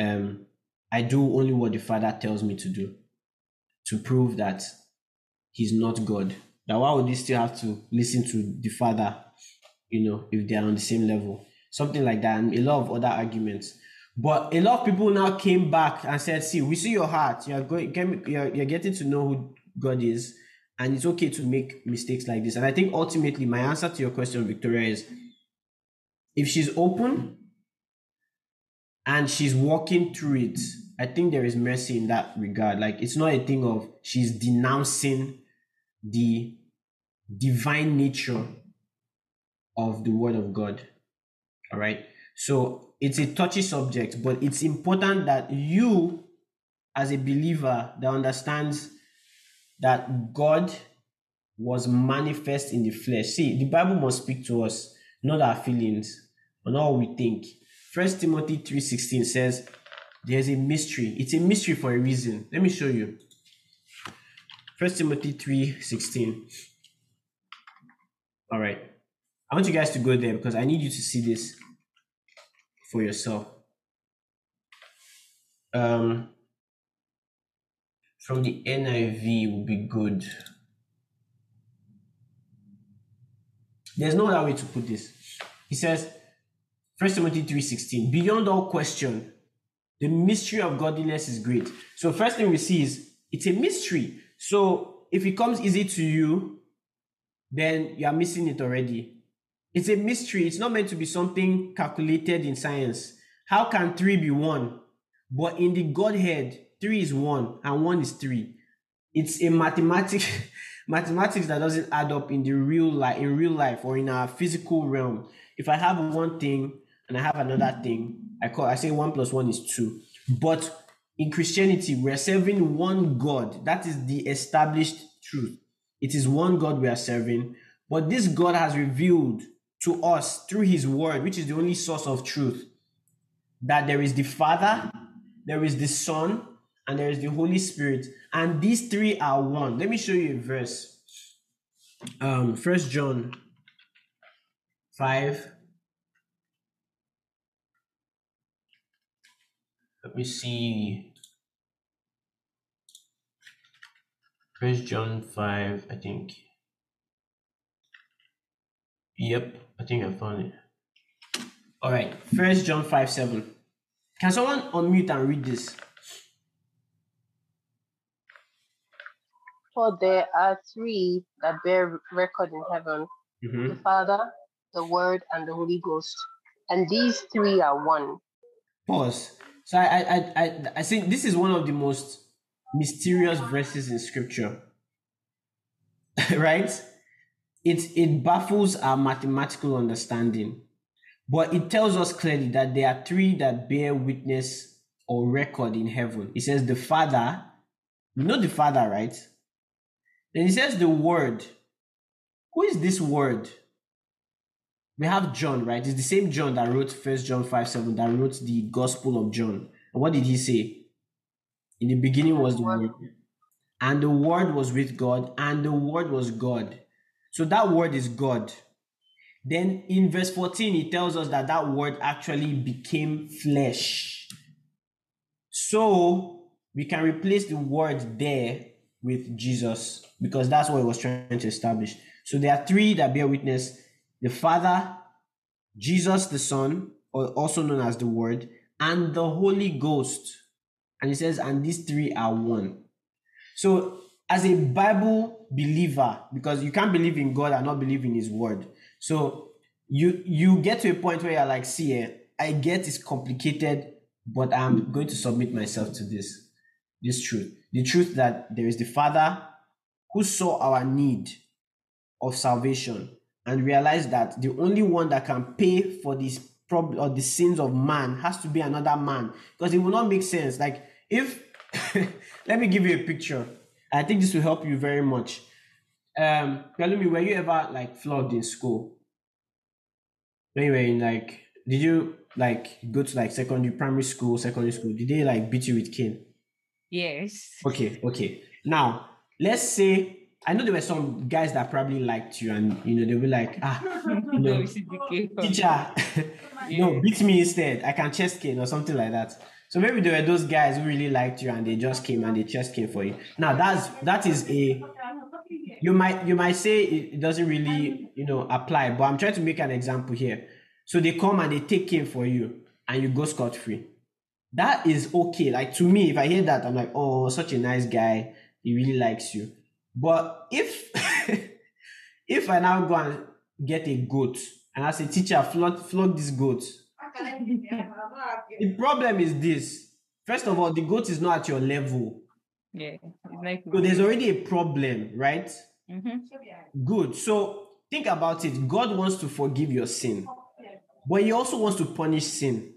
um, I do only what the Father tells me to do, to prove that he's not God. That why would he still have to listen to the Father, you know, if they are on the same level? Something like that, and a lot of other arguments. But a lot of people now came back and said, "See, we see your heart. You're going, you're, you're getting to know who God is." and it's okay to make mistakes like this. And I think ultimately, my answer to your question, Victoria, is if she's open and she's walking through it, I think there is mercy in that regard. Like it's not a thing of she's denouncing the divine nature of the word of God. All right. So it's a touchy subject, but it's important that you, as a believer that understands that God was manifest in the flesh. See, the Bible must speak to us, not our feelings, but not what we think. First Timothy 3:16 says, There's a mystery. It's a mystery for a reason. Let me show you. First Timothy 3:16. All right. I want you guys to go there because I need you to see this for yourself. Um, from the NIV would be good. There's no other way to put this. He says, 1 Timothy 3.16, beyond all question, the mystery of godliness is great. So first thing we see is it's a mystery. So if it comes easy to you, then you are missing it already. It's a mystery. It's not meant to be something calculated in science. How can three be one? But in the Godhead, three is one and one is three. It's a mathematics mathematics that doesn't add up in the real life in real life or in our physical realm. If I have one thing and I have another thing, I call I say one plus one is two. But in Christianity, we're serving one God. That is the established truth. It is one God we are serving, but this God has revealed to us through his word, which is the only source of truth, that there is the Father, there is the Son, and there is the Holy Spirit, and these three are one. Let me show you a verse. Um, First John five. let me see. First John 5, I think. Yep, I think I found it. All right, First John 5 7. Can someone unmute and read this? For there are three that bear record in heaven mm-hmm. the Father, the Word, and the Holy Ghost. And these three are one. Pause. So I I I I think this is one of the most mysterious verses in scripture. right? It it baffles our mathematical understanding. But it tells us clearly that there are three that bear witness or record in heaven. It says the Father, you know the Father, right? Then it says the Word. Who is this Word? We have John, right? It's the same John that wrote First John 5 7 that wrote the Gospel of John. And what did he say? In the beginning was the Word, and the Word was with God, and the Word was God. So that Word is God. Then in verse 14, he tells us that that word actually became flesh. So we can replace the word there with Jesus because that's what he was trying to establish. So there are three that bear witness the Father, Jesus the Son, or also known as the Word, and the Holy Ghost. And he says, and these three are one. So, as a Bible believer, because you can't believe in God and not believe in His Word, so you you get to a point where you're like, see, eh, I get it's complicated, but I'm going to submit myself to this, this truth. The truth that there is the Father who saw our need of salvation and realized that the only one that can pay for this problem or the sins of man has to be another man because it will not make sense. Like if let me give you a picture. I think this will help you very much. Um, tell me, were you ever like flogged in school? Anyway, in like, did you like go to like secondary, primary school, secondary school? Did they like beat you with cane? Yes. Okay, okay. Now, let's say I know there were some guys that probably liked you, and you know they were like, ah, you know, teacher, no, beat me instead. I can chest cane or something like that. So maybe there were those guys who really liked you, and they just came and they chest cane for you. Now that's that is a you might you might say it doesn't really you know apply, but I'm trying to make an example here. So they come and they take care for you, and you go scot free. That is okay. Like to me, if I hear that, I'm like, oh, such a nice guy. He really likes you. But if if I now go and get a goat and I say, teacher, flog, flog this goat. the problem is this. First of all, the goat is not at your level. Yeah, like so there's already a problem, right? Mm-hmm. Good. So think about it. God wants to forgive your sin, but He also wants to punish sin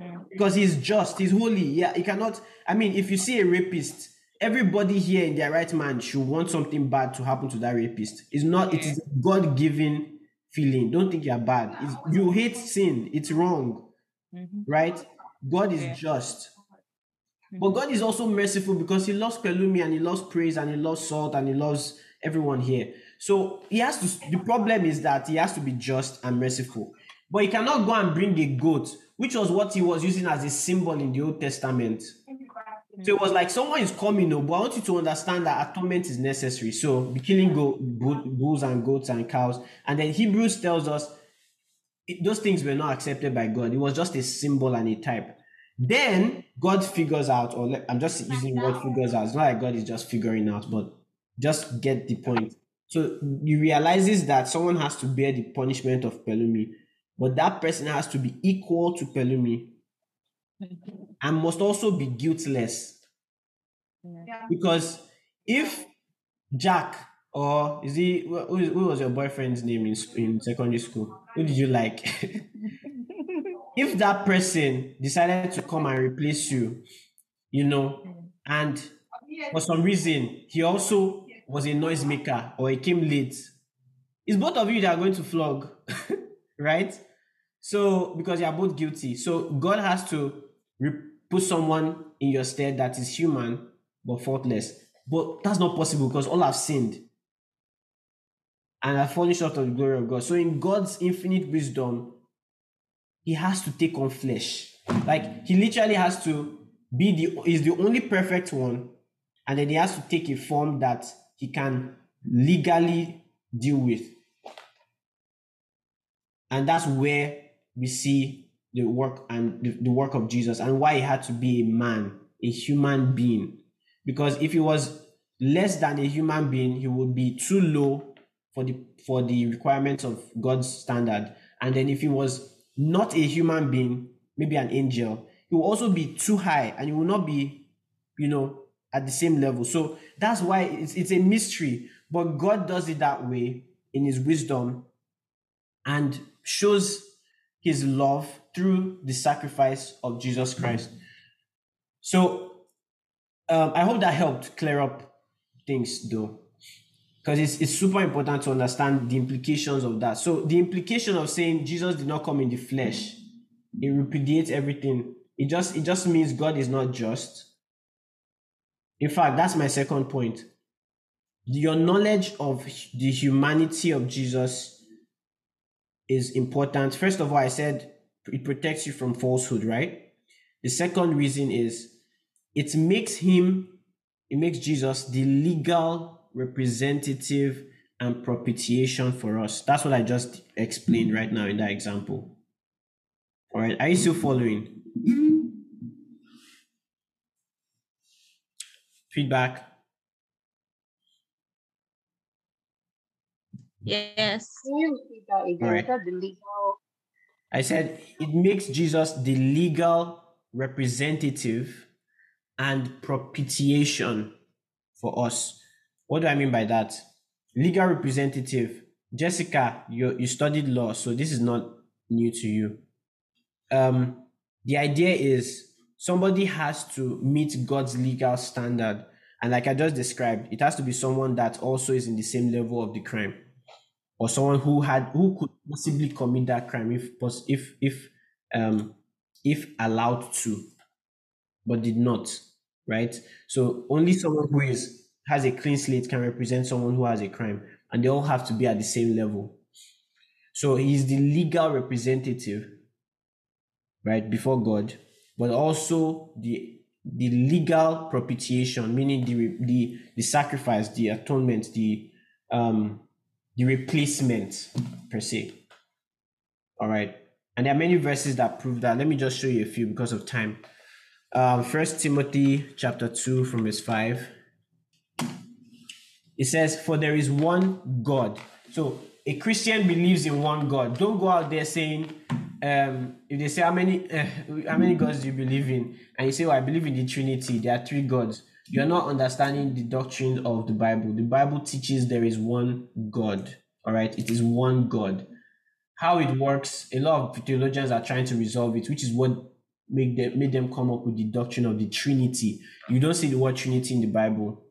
mm. because He's just, He's holy. Yeah, He cannot. I mean, if you see a rapist, everybody here in their right mind should want something bad to happen to that rapist. It's not. Yeah. It is God given feeling. Don't think you're bad. It's, you hate sin. It's wrong, mm-hmm. right? God is yeah. just. But God is also merciful because He loves Pelumi and He loves praise and He loves salt and He loves everyone here. So He has to. The problem is that He has to be just and merciful. But He cannot go and bring a goat, which was what He was using as a symbol in the Old Testament. So it was like someone is coming, no, but I want you to understand that atonement is necessary. So be killing go, bulls and goats and cows. And then Hebrews tells us it, those things were not accepted by God. It was just a symbol and a type. Then God figures out, or I'm just using what figures out. It's not like God is just figuring out, but just get the point. So he realizes that someone has to bear the punishment of Pelumi, but that person has to be equal to Pelumi and must also be guiltless. Yeah. Because if Jack or is he who, who was your boyfriend's name in, in secondary school? Who did you like? if that person decided to come and replace you, you know, hmm. and oh, for some reason he also was a noisemaker or he came late, it's both of you that are going to flog, right? So because you are both guilty, so God has to put someone in your stead that is human but faultless. But that's not possible because all have sinned and have fallen short of the glory of God. So, in God's infinite wisdom, He has to take on flesh. Like he literally has to be the is the only perfect one, and then he has to take a form that he can legally deal with. And that's where we see the work and the, the work of Jesus and why he had to be a man, a human being. Because if he was less than a human being, he would be too low for the for the requirements of God's standard. And then if he was not a human being, maybe an angel, he will also be too high and he will not be, you know, at the same level. So that's why it's, it's a mystery. But God does it that way in his wisdom and shows his love through the sacrifice of Jesus Christ. So um, I hope that helped clear up things though. Because it's, it's super important to understand the implications of that. So the implication of saying Jesus did not come in the flesh, it repudiates everything. It just it just means God is not just. In fact, that's my second point. Your knowledge of the humanity of Jesus is important. First of all, I said it protects you from falsehood, right? The second reason is it makes him, it makes Jesus the legal representative and propitiation for us. That's what I just explained right now in that example. All right, are you still following? Mm-hmm. Feedback. Yes. Can you repeat that again? Right. That the legal I said it makes Jesus the legal representative and propitiation for us. What do I mean by that? Legal representative. Jessica, you, you studied law, so this is not new to you. Um, the idea is somebody has to meet God's legal standard. And like I just described, it has to be someone that also is in the same level of the crime or someone who had who could possibly commit that crime if if if um if allowed to but did not right? So only someone who is has a clean slate can represent someone who has a crime and they all have to be at the same level. So he's the legal representative right before god but also the the legal propitiation meaning the the the sacrifice the atonement the um the replacement per se. All right. And there are many verses that prove that. Let me just show you a few because of time. Um, First Timothy chapter 2 from verse 5. It says, For there is one God. So a Christian believes in one God. Don't go out there saying, um, if they say how many uh, how many gods do you believe in, and you say, "Well, I believe in the Trinity," there are three gods you're not understanding the doctrine of the Bible. The Bible teaches there is one God. All right, it is one God. How it works, a lot of theologians are trying to resolve it, which is what make them made them come up with the doctrine of the Trinity. You don't see the word Trinity in the Bible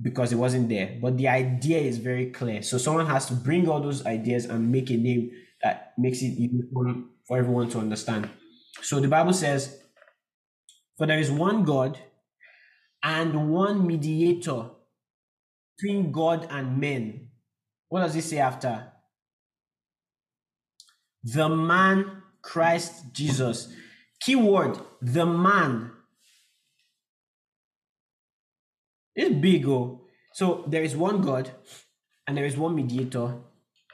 because it wasn't there, but the idea is very clear. So someone has to bring all those ideas and make a name that makes it uniform for everyone to understand. So the Bible says, "For there is one God." And one mediator between God and men. What does he say after? The man Christ Jesus. Keyword, the man. It's big, oh. So there is one God and there is one mediator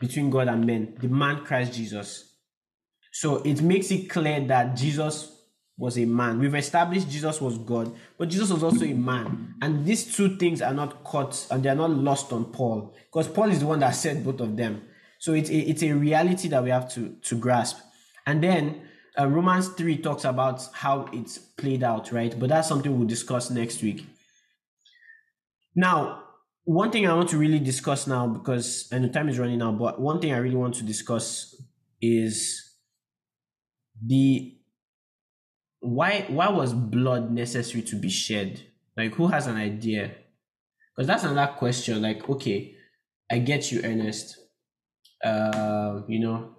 between God and men, the man Christ Jesus. So it makes it clear that Jesus was a man. We've established Jesus was God, but Jesus was also a man. And these two things are not caught and they are not lost on Paul because Paul is the one that said both of them. So it's a, it's a reality that we have to, to grasp. And then uh, Romans 3 talks about how it's played out, right? But that's something we'll discuss next week. Now, one thing I want to really discuss now because and the time is running out, but one thing I really want to discuss is the why why was blood necessary to be shed? Like who has an idea? Because that's another question. Like, okay, I get you, Ernest. Uh, you know.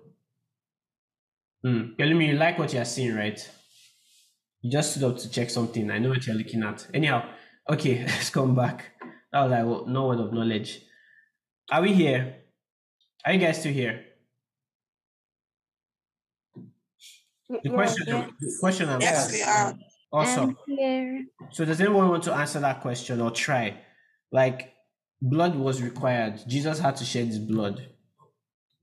Tell me you like what you're seeing, right? You just stood up to check something. I know what you're looking at. Anyhow, okay, let's come back. That was like well, no word of knowledge. Are we here? Are you guys still here? The question, the question I'm yes, we are. Awesome. So does anyone want to answer that question or try? Like blood was required. Jesus had to shed his blood.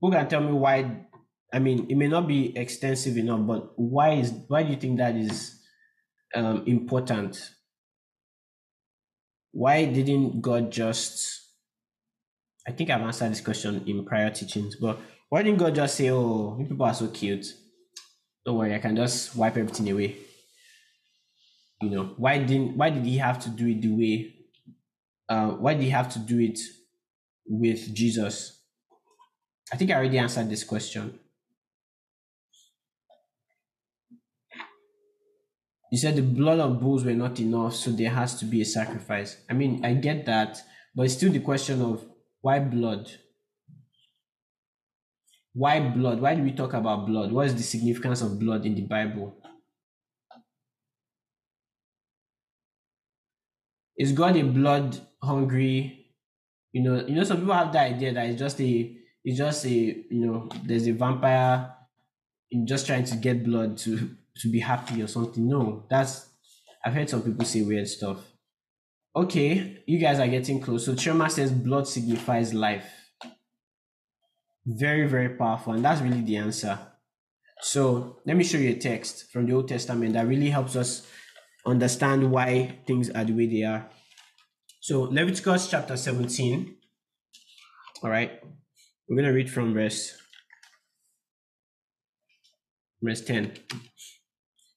Who can tell me why? I mean, it may not be extensive enough, but why is why do you think that is um, important? Why didn't God just? I think I've answered this question in prior teachings, but why didn't God just say, "Oh, you people are so cute. Don't worry, I can just wipe everything away." You know, why didn't? Why did He have to do it the way? Uh, why did He have to do it with Jesus? I think I already answered this question. You said the blood of bulls were not enough, so there has to be a sacrifice. I mean, I get that, but it's still the question of why blood? Why blood? Why do we talk about blood? What is the significance of blood in the Bible? Is God a blood hungry? You know, you know, some people have the idea that it's just a it's just a you know, there's a vampire in just trying to get blood to to be happy or something. No, that's I've heard some people say weird stuff. Okay, you guys are getting close. So Chioma says blood signifies life. Very, very powerful, and that's really the answer. So let me show you a text from the Old Testament that really helps us understand why things are the way they are. So Leviticus chapter 17. All right. We're going to read from verse verse 10.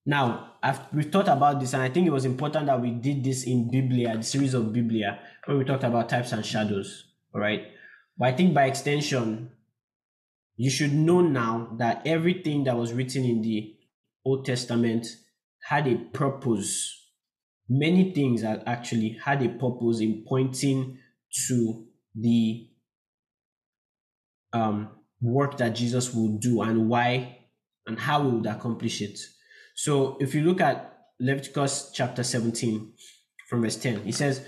Now, I've, we've thought about this, and I think it was important that we did this in Biblia, the series of Biblia, where we talked about types and shadows. All right. But I think by extension, you should know now that everything that was written in the Old Testament had a purpose. Many things that actually had a purpose in pointing to the um, work that Jesus will do and why and how he would accomplish it. So if you look at Leviticus chapter 17 from verse 10, it says,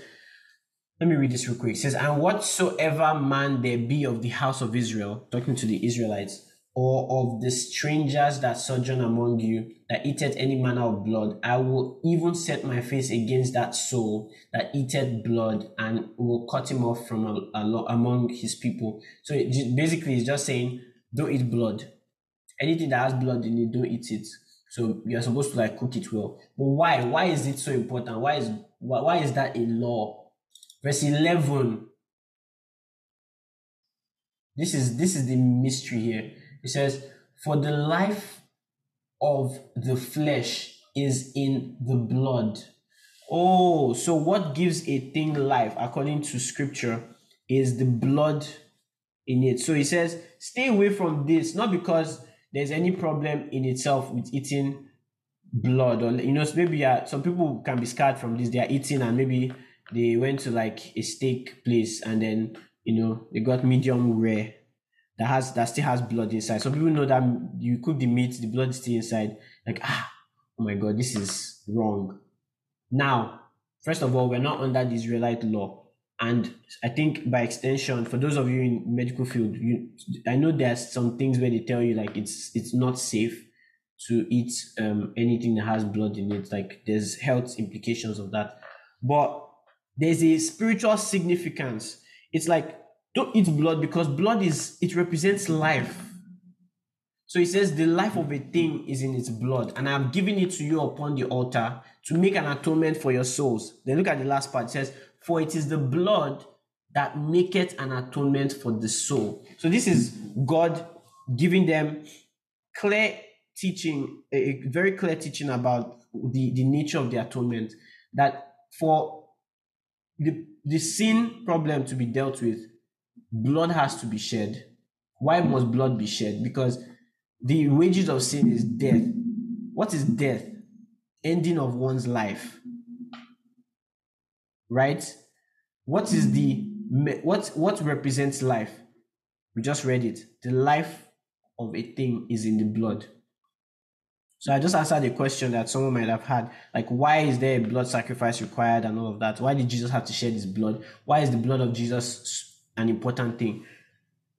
let me read this real quick. It says, And whatsoever man there be of the house of Israel, talking to the Israelites, or of the strangers that sojourn among you, that eateth any manner of blood, I will even set my face against that soul that eateth blood and will cut him off from a, a, among his people. So it, basically, it's just saying, don't eat blood. Anything that has blood in it, don't eat it. So you're supposed to like cook it well. But why? Why is it so important? Why is why, why is that a law? Verse 11. This is this is the mystery here. It says, For the life of the flesh is in the blood. Oh, so what gives a thing life, according to scripture, is the blood in it. So he says, Stay away from this, not because there's any problem in itself with eating blood, or you know, maybe uh, some people can be scarred from this. They are eating, and maybe they went to like a steak place and then you know they got medium rare that has that still has blood inside. Some people know that you cook the meat, the blood is still inside. Like ah, oh my god, this is wrong. Now, first of all, we're not under the Israelite law, and I think by extension, for those of you in medical field, you I know there's some things where they tell you like it's it's not safe to eat um, anything that has blood in it. Like there's health implications of that, but there's a spiritual significance. It's like don't eat blood because blood is it represents life. So he says the life of a thing is in its blood, and I have given it to you upon the altar to make an atonement for your souls. Then look at the last part. It says, For it is the blood that maketh an atonement for the soul. So this is God giving them clear teaching, a very clear teaching about the, the nature of the atonement. That for the, the sin problem to be dealt with, blood has to be shed. Why must blood be shed? Because the wages of sin is death. What is death? Ending of one's life. Right? What is the what what represents life? We just read it. The life of a thing is in the blood. So I just answered a question that someone might have had, like why is there a blood sacrifice required and all of that? Why did Jesus have to shed his blood? Why is the blood of Jesus an important thing.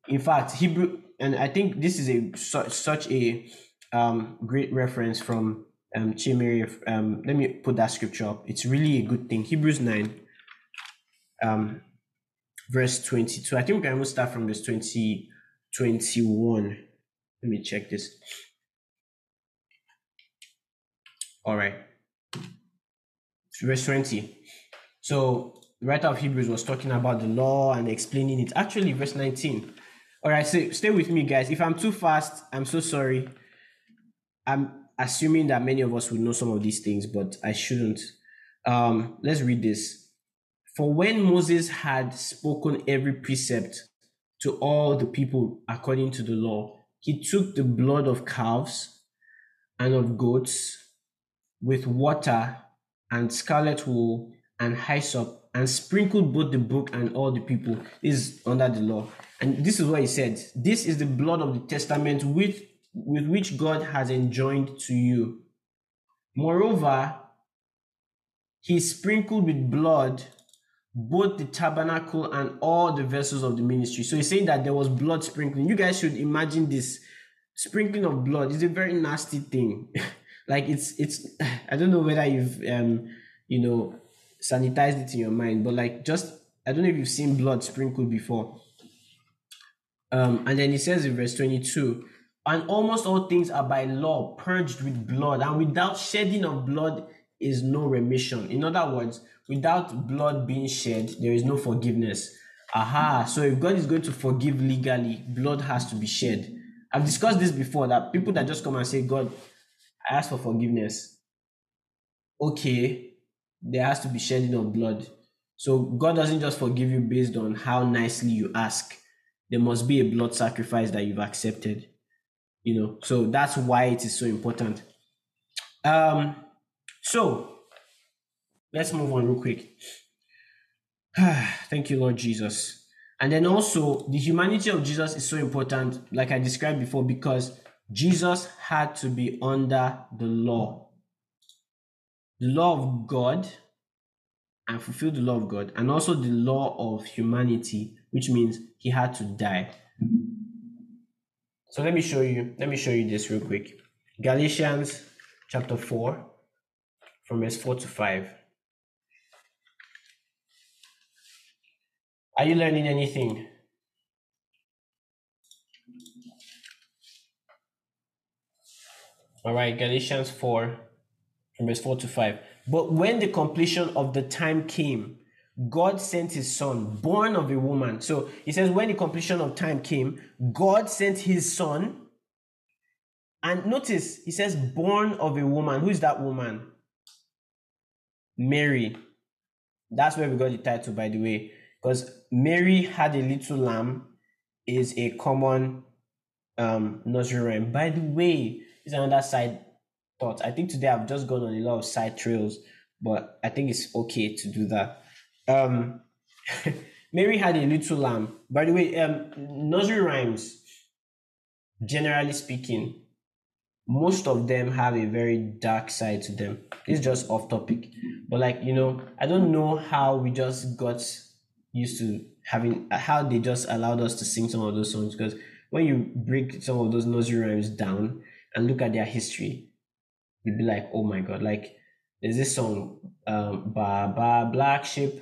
In fact, Hebrew, and I think this is a such, such a um, great reference from um, Chimeri. Um, let me put that scripture up. It's really a good thing. Hebrews 9, um, verse 22. I think we can even start from verse 20, 21. Let me check this. All right. Verse 20. So the writer of Hebrews was talking about the law and explaining it. Actually, verse 19. All right, so stay with me, guys. If I'm too fast, I'm so sorry. I'm assuming that many of us would know some of these things, but I shouldn't. Um, let's read this. For when Moses had spoken every precept to all the people according to the law, he took the blood of calves and of goats with water and scarlet wool and hyssop and sprinkled both the book and all the people is under the law. And this is what he said. This is the blood of the testament with, with which God has enjoined to you. Moreover, he sprinkled with blood both the tabernacle and all the vessels of the ministry. So he's saying that there was blood sprinkling. You guys should imagine this sprinkling of blood is a very nasty thing. like it's it's I don't know whether you've um you know sanitized it in your mind, but like just I don't know if you've seen blood sprinkled before. Um, and then he says in verse 22, and almost all things are by law purged with blood, and without shedding of blood is no remission. In other words, without blood being shed, there is no forgiveness. Aha, so if God is going to forgive legally, blood has to be shed. I've discussed this before that people that just come and say, God, I ask for forgiveness. Okay, there has to be shedding of blood. So God doesn't just forgive you based on how nicely you ask. There must be a blood sacrifice that you've accepted. You know, so that's why it is so important. Um, so let's move on real quick. Thank you, Lord Jesus. And then also, the humanity of Jesus is so important, like I described before, because Jesus had to be under the law. The law of God and fulfill the law of God, and also the law of humanity, which means he had to die. So let me show you, let me show you this real quick. Galatians chapter 4, from verse 4 to 5. Are you learning anything? All right, Galatians 4, from verse 4 to 5. But when the completion of the time came, God sent his son, born of a woman. So he says, when the completion of time came, God sent his son. And notice, he says, born of a woman. Who is that woman? Mary. That's where we got the title, by the way. Because Mary had a little lamb is a common um, nursery rhyme. By the way, it's another side thought. I think today I've just gone on a lot of side trails, but I think it's okay to do that. Um, Mary had a little lamb. By the way, um, nursery rhymes, generally speaking, most of them have a very dark side to them. It's just off topic, but like you know, I don't know how we just got used to having how they just allowed us to sing some of those songs because when you break some of those nursery rhymes down and look at their history, you'd be like, oh my god, like there's this song, um, ba ba black sheep.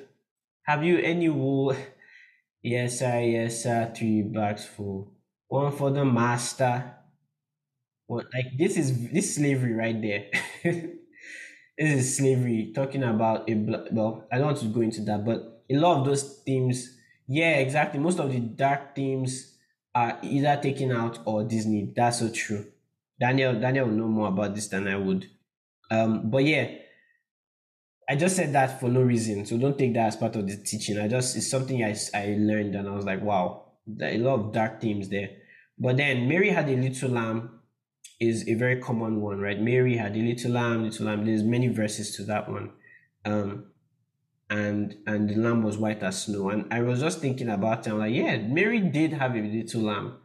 Have you any wool? yes, sir, yes, sir. Three bags full. One for the master. What like this is this slavery right there. this is slavery talking about a black well, I don't want to go into that, but a lot of those themes, yeah, exactly. Most of the dark themes are either taken out or Disney. That's so true. Daniel Daniel will know more about this than I would. Um, but yeah, I just said that for no reason, so don't take that as part of the teaching. I just it's something I I learned and I was like, wow, a lot of dark themes there. But then Mary had a little lamb is a very common one, right? Mary had a little lamb, little lamb. There's many verses to that one. Um, and and the lamb was white as snow. And I was just thinking about it. I'm like, yeah, Mary did have a little lamb.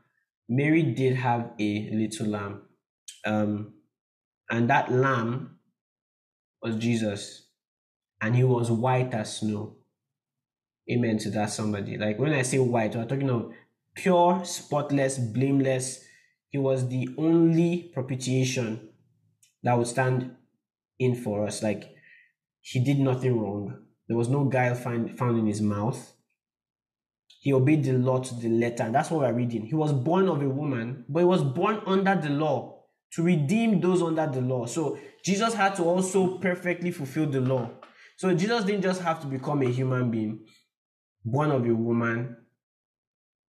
Mary did have a little lamb. Um, and that lamb was Jesus. And he was white as snow. Amen to that, somebody. Like when I say white, we're talking of pure, spotless, blameless, he was the only propitiation that would stand in for us. Like he did nothing wrong. There was no guile find, found in his mouth. He obeyed the law to the letter. That's what we're reading. He was born of a woman, but he was born under the law to redeem those under the law. So Jesus had to also perfectly fulfill the law. So Jesus didn't just have to become a human being, born of a woman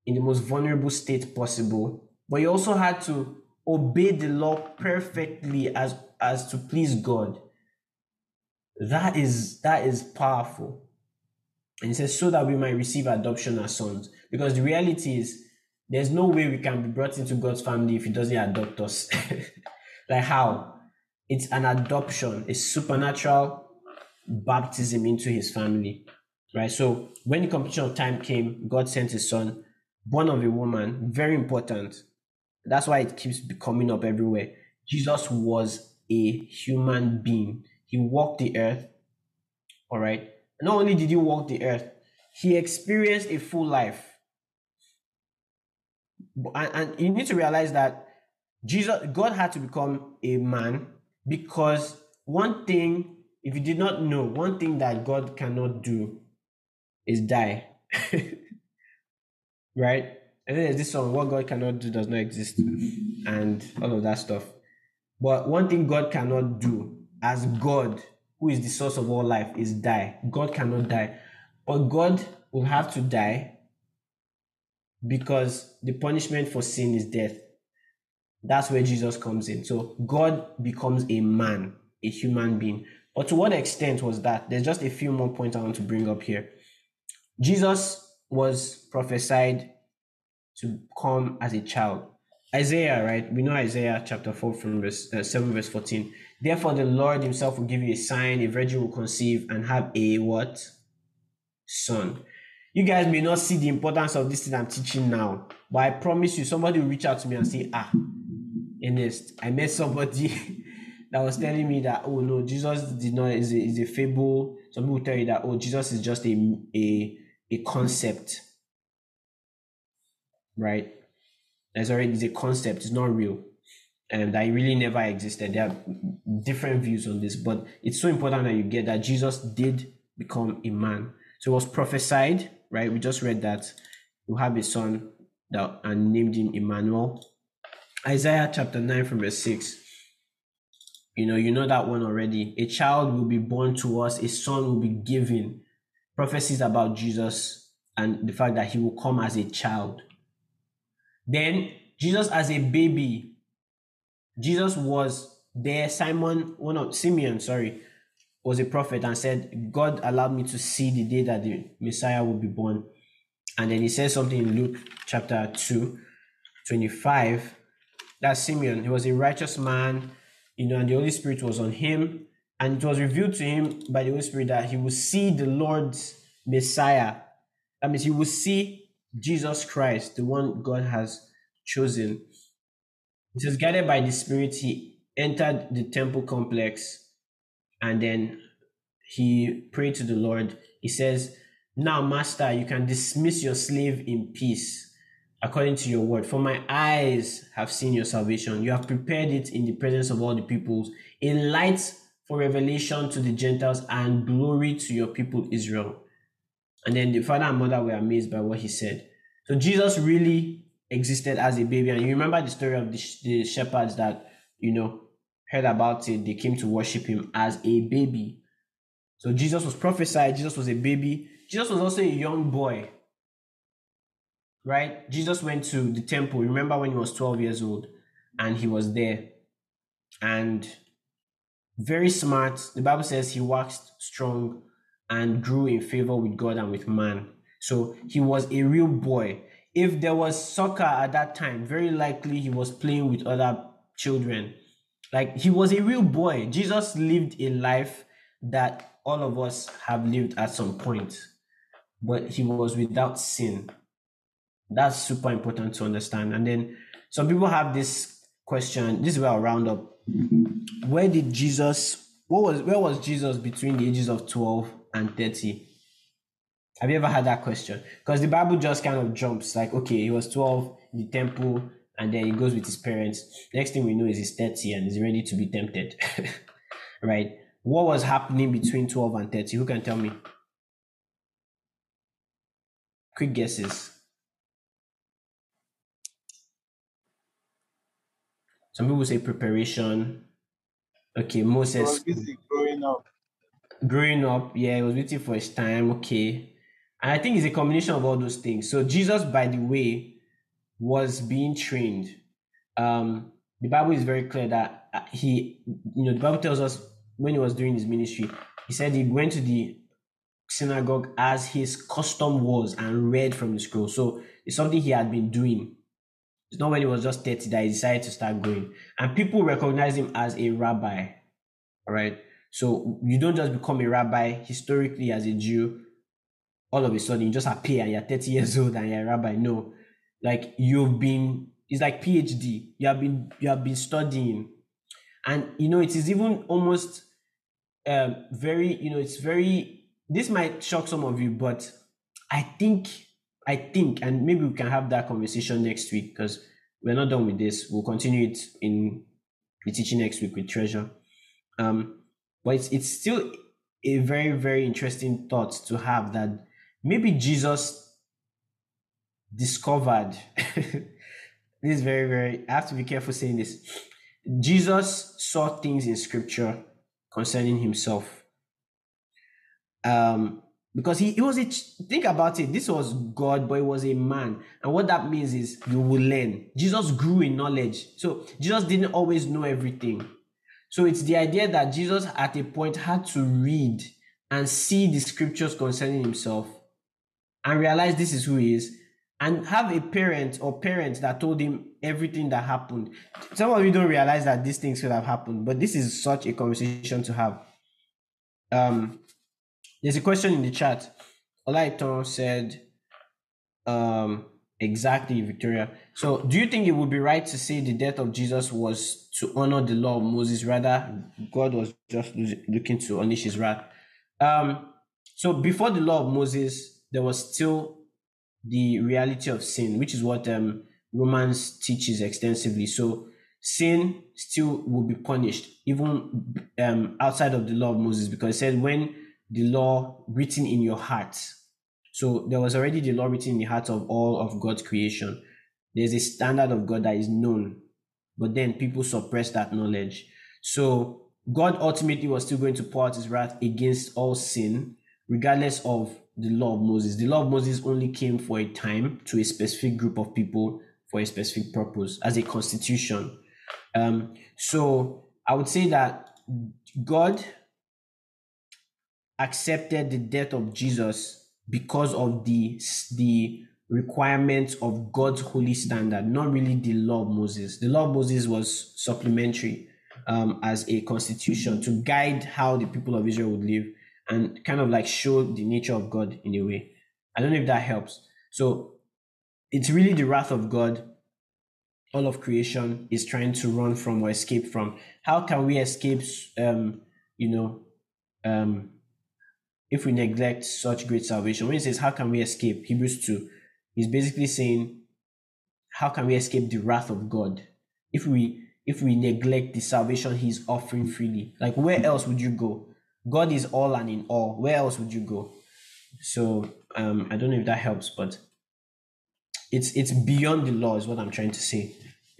in the most vulnerable state possible, but he also had to obey the law perfectly as, as to please God. That is that is powerful. And he says, so that we might receive adoption as sons. Because the reality is, there's no way we can be brought into God's family if He doesn't adopt us. like how? It's an adoption, a supernatural baptism into His family. Right? So when the completion of time came, God sent His Son, born of a woman, very important. That's why it keeps coming up everywhere. Jesus was a human being. He walked the earth. All right. Not only did he walk the earth, he experienced a full life. And, and you need to realize that Jesus, God had to become a man because one thing, if you did not know, one thing that God cannot do is die. right? And then there's this song, What God cannot do does not exist, and all of that stuff. But one thing God cannot do as God, who is the source of all life, is die. God cannot die. But God will have to die because the punishment for sin is death. That's where Jesus comes in. So God becomes a man, a human being. But to what extent was that? There's just a few more points I want to bring up here. Jesus was prophesied to come as a child. Isaiah, right? We know Isaiah chapter 4 from verse uh, 7 verse 14. Therefore the Lord himself will give you a sign, a virgin will conceive and have a what? Son. You guys may not see the importance of this thing I'm teaching now, but I promise you somebody will reach out to me and say, ah, Ernest, I met somebody that was telling me that, oh no, Jesus did not, is a, is a fable. Some people tell you that, oh, Jesus is just a, a, a concept, right? There's already is a concept, it's not real. And that really never existed. There are different views on this, but it's so important that you get that Jesus did become a man. So it was prophesied, right? We just read that you have a son that and named him Emmanuel. Isaiah chapter 9 from verse 6. You know, you know that one already. A child will be born to us, a son will be given. Prophecies about Jesus and the fact that he will come as a child. Then Jesus as a baby, Jesus was there. Simon, one of Simeon, sorry, was a prophet and said, God allowed me to see the day that the Messiah will be born. And then he says something in Luke chapter 2, 25. That Simeon, he was a righteous man, you know, and the Holy Spirit was on him. And it was revealed to him by the Holy Spirit that he would see the Lord's Messiah. That means he would see Jesus Christ, the one God has chosen. It says, guided by the Spirit, he entered the temple complex and then he prayed to the Lord. He says, Now, Master, you can dismiss your slave in peace according to your word. For my eyes have seen your salvation. You have prepared it in the presence of all the peoples, in light for revelation to the Gentiles and glory to your people Israel. And then the father and mother were amazed by what he said. So Jesus really existed as a baby. And you remember the story of the, the shepherds that, you know, heard about it. They came to worship him as a baby. So Jesus was prophesied. Jesus was a baby. Jesus was also a young boy. Right? Jesus went to the temple. Remember when he was 12 years old and he was there. And very smart. The Bible says he waxed strong and grew in favor with God and with man. So he was a real boy. If there was soccer at that time, very likely he was playing with other children. Like he was a real boy. Jesus lived a life that all of us have lived at some point, but he was without sin. That's super important to understand. And then some people have this question. This is where I'll round up. Where did Jesus? What was where was Jesus between the ages of twelve and 30? Have you ever had that question? Because the Bible just kind of jumps like, okay, he was 12 in the temple and then he goes with his parents. Next thing we know is he's 30 and he's ready to be tempted. right? What was happening between 12 and 30? Who can tell me? Quick guesses. Some people say preparation. Okay, Moses. growing up. Growing up, yeah, he was waiting for his time. Okay. And I think it's a combination of all those things. So Jesus, by the way, was being trained. Um, the Bible is very clear that uh, he, you know, the Bible tells us when he was doing his ministry, he said he went to the synagogue as his custom was and read from the scroll. So it's something he had been doing. It's not when he was just 30 that he decided to start going. And people recognize him as a rabbi. All right. So you don't just become a rabbi historically as a Jew. All of a sudden you just appear and you're 30 years old and you're a rabbi. No. Like you've been, it's like PhD. You have been you have been studying. And you know, it is even almost um very, you know, it's very this might shock some of you, but I think I think, and maybe we can have that conversation next week because we're not done with this. We'll continue it in the teaching next week with treasure. Um, but it's it's still a very very interesting thought to have that maybe Jesus discovered. this is very very. I have to be careful saying this. Jesus saw things in Scripture concerning himself. Um, because he, he was a think about it this was god but he was a man and what that means is you will learn jesus grew in knowledge so jesus didn't always know everything so it's the idea that jesus at a point had to read and see the scriptures concerning himself and realize this is who he is and have a parent or parents that told him everything that happened some of you don't realize that these things could have happened but this is such a conversation to have um there's a question in the chat. Olaitan said, um, exactly, Victoria. So, do you think it would be right to say the death of Jesus was to honor the law of Moses? Rather, God was just looking to unleash his wrath. Um, so, before the law of Moses, there was still the reality of sin, which is what um, Romans teaches extensively. So, sin still will be punished, even um, outside of the law of Moses, because it said when the law written in your heart. So there was already the law written in the heart of all of God's creation. There's a standard of God that is known, but then people suppress that knowledge. So God ultimately was still going to pour out his wrath against all sin, regardless of the law of Moses. The law of Moses only came for a time to a specific group of people for a specific purpose as a constitution. Um, so I would say that God accepted the death of Jesus because of the the requirements of God's holy standard, not really the law of Moses. The law of Moses was supplementary um, as a constitution to guide how the people of Israel would live and kind of like show the nature of God in a way. I don't know if that helps. So it's really the wrath of God. All of creation is trying to run from or escape from. How can we escape? Um, you know, um, if we neglect such great salvation. When he says, How can we escape? Hebrews 2, he's basically saying, How can we escape the wrath of God? If we if we neglect the salvation he's offering freely. Like where else would you go? God is all and in all. Where else would you go? So um I don't know if that helps, but it's it's beyond the law, is what I'm trying to say.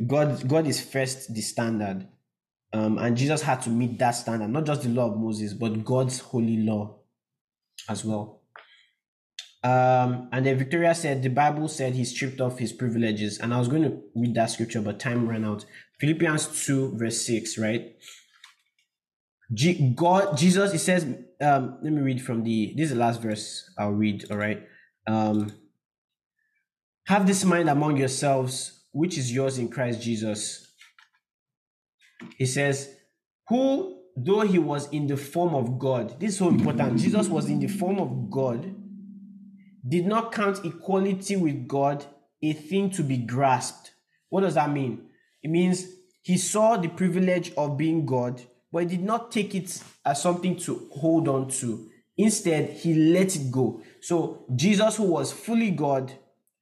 God God is first the standard. Um, and Jesus had to meet that standard, not just the law of Moses, but God's holy law as well. Um, and then Victoria said the Bible said he stripped off his privileges, and I was going to read that scripture, but time ran out. Philippians 2, verse 6, right? G- God, Jesus, it says, um, let me read from the this is the last verse I'll read, all right. Um, have this mind among yourselves, which is yours in Christ Jesus. He says, Who though he was in the form of God, this is so important. Jesus was in the form of God, did not count equality with God a thing to be grasped. What does that mean? It means he saw the privilege of being God, but he did not take it as something to hold on to. Instead, he let it go. So, Jesus, who was fully God,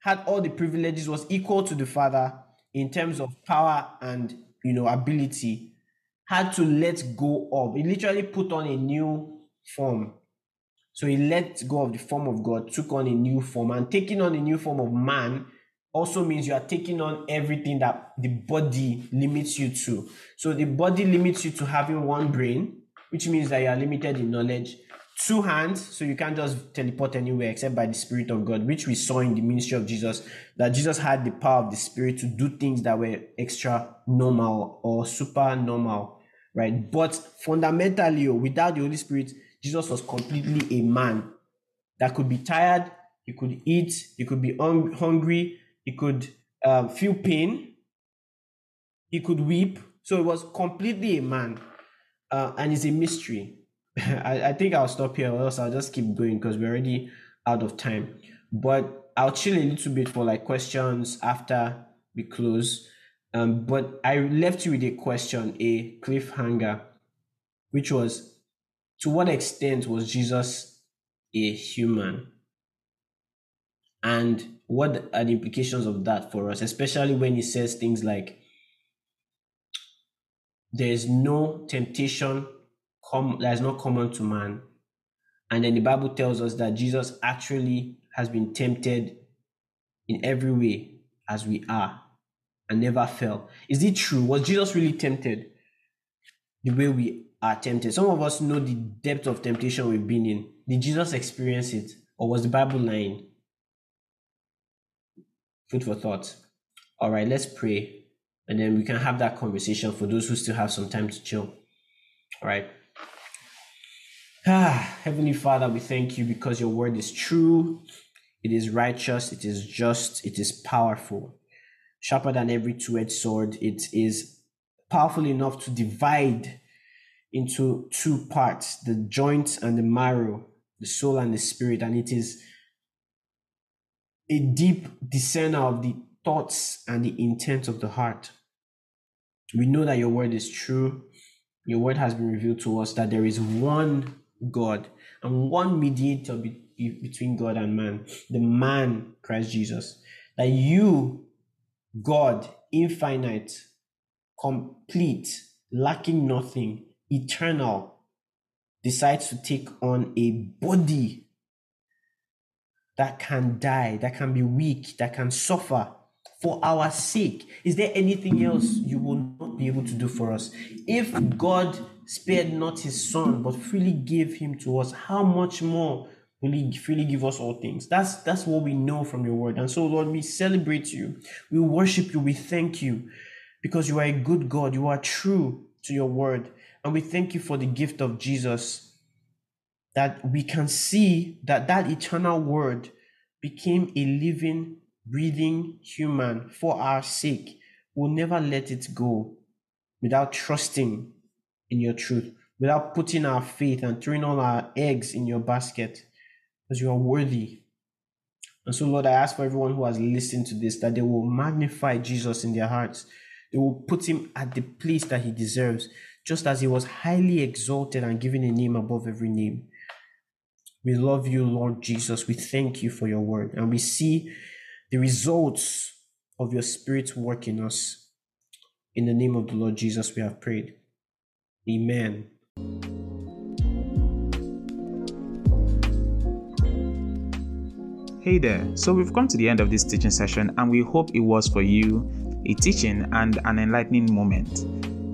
had all the privileges, was equal to the Father, in terms of power and you know ability had to let go of. He literally put on a new form. So he let go of the form of God, took on a new form, and taking on a new form of man also means you are taking on everything that the body limits you to. So the body limits you to having one brain, which means that you are limited in knowledge. Two hands, so you can't just teleport anywhere except by the Spirit of God, which we saw in the ministry of Jesus, that Jesus had the power of the Spirit to do things that were extra normal or super normal, right? But fundamentally, oh, without the Holy Spirit, Jesus was completely a man that could be tired, he could eat, he could be un- hungry, he could um, feel pain, he could weep. So it was completely a man, uh, and it's a mystery. I, I think I'll stop here, or else I'll just keep going because we're already out of time. But I'll chill a little bit for like questions after we close. Um, but I left you with a question, a cliffhanger, which was to what extent was Jesus a human? And what are the implications of that for us, especially when he says things like, there is no temptation come that is not common to man. And then the Bible tells us that Jesus actually has been tempted in every way as we are and never fell. Is it true? Was Jesus really tempted the way we are tempted? Some of us know the depth of temptation we've been in. Did Jesus experience it? Or was the Bible lying? Food for thought. All right, let's pray. And then we can have that conversation for those who still have some time to chill. All right. Ah, Heavenly Father, we thank you because your word is true, it is righteous, it is just, it is powerful. Sharper than every two edged sword, it is powerful enough to divide into two parts the joints and the marrow, the soul and the spirit, and it is a deep discerner of the thoughts and the intent of the heart. We know that your word is true. Your word has been revealed to us that there is one God and one mediator be- between God and man, the man Christ Jesus. That you, God, infinite, complete, lacking nothing, eternal, decides to take on a body that can die, that can be weak, that can suffer for our sake. Is there anything else you will not be able to do for us? If God spared not his son, but freely gave him to us, how much more will he freely give us all things? That's that's what we know from your word. And so, Lord, we celebrate you, we worship you, we thank you because you are a good God, you are true to your word. And we thank you for the gift of Jesus that we can see that that eternal word became a living, breathing human for our sake. We'll never let it go without trusting in your truth, without putting our faith and throwing all our eggs in your basket, because you are worthy. And so, Lord, I ask for everyone who has listened to this that they will magnify Jesus in their hearts. They will put him at the place that he deserves, just as he was highly exalted and given a name above every name. We love you, Lord Jesus. We thank you for your word. And we see the results of your spirit work in us. In the name of the Lord Jesus, we have prayed. Amen. Hey there, so we've come to the end of this teaching session, and we hope it was for you a teaching and an enlightening moment.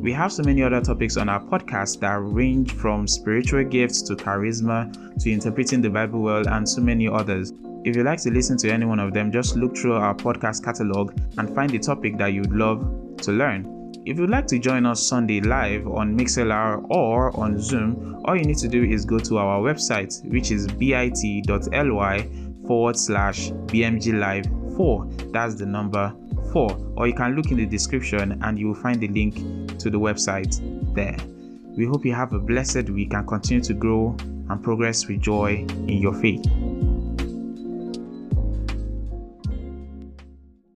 We have so many other topics on our podcast that range from spiritual gifts to charisma to interpreting the Bible well and so many others. If you'd like to listen to any one of them, just look through our podcast catalog and find the topic that you'd love to learn. If you'd like to join us Sunday live on MixLR or on Zoom, all you need to do is go to our website, which is bit.ly forward slash BMG Live 4. That's the number 4. Or you can look in the description and you will find the link to the website there. We hope you have a blessed week and continue to grow and progress with joy in your faith.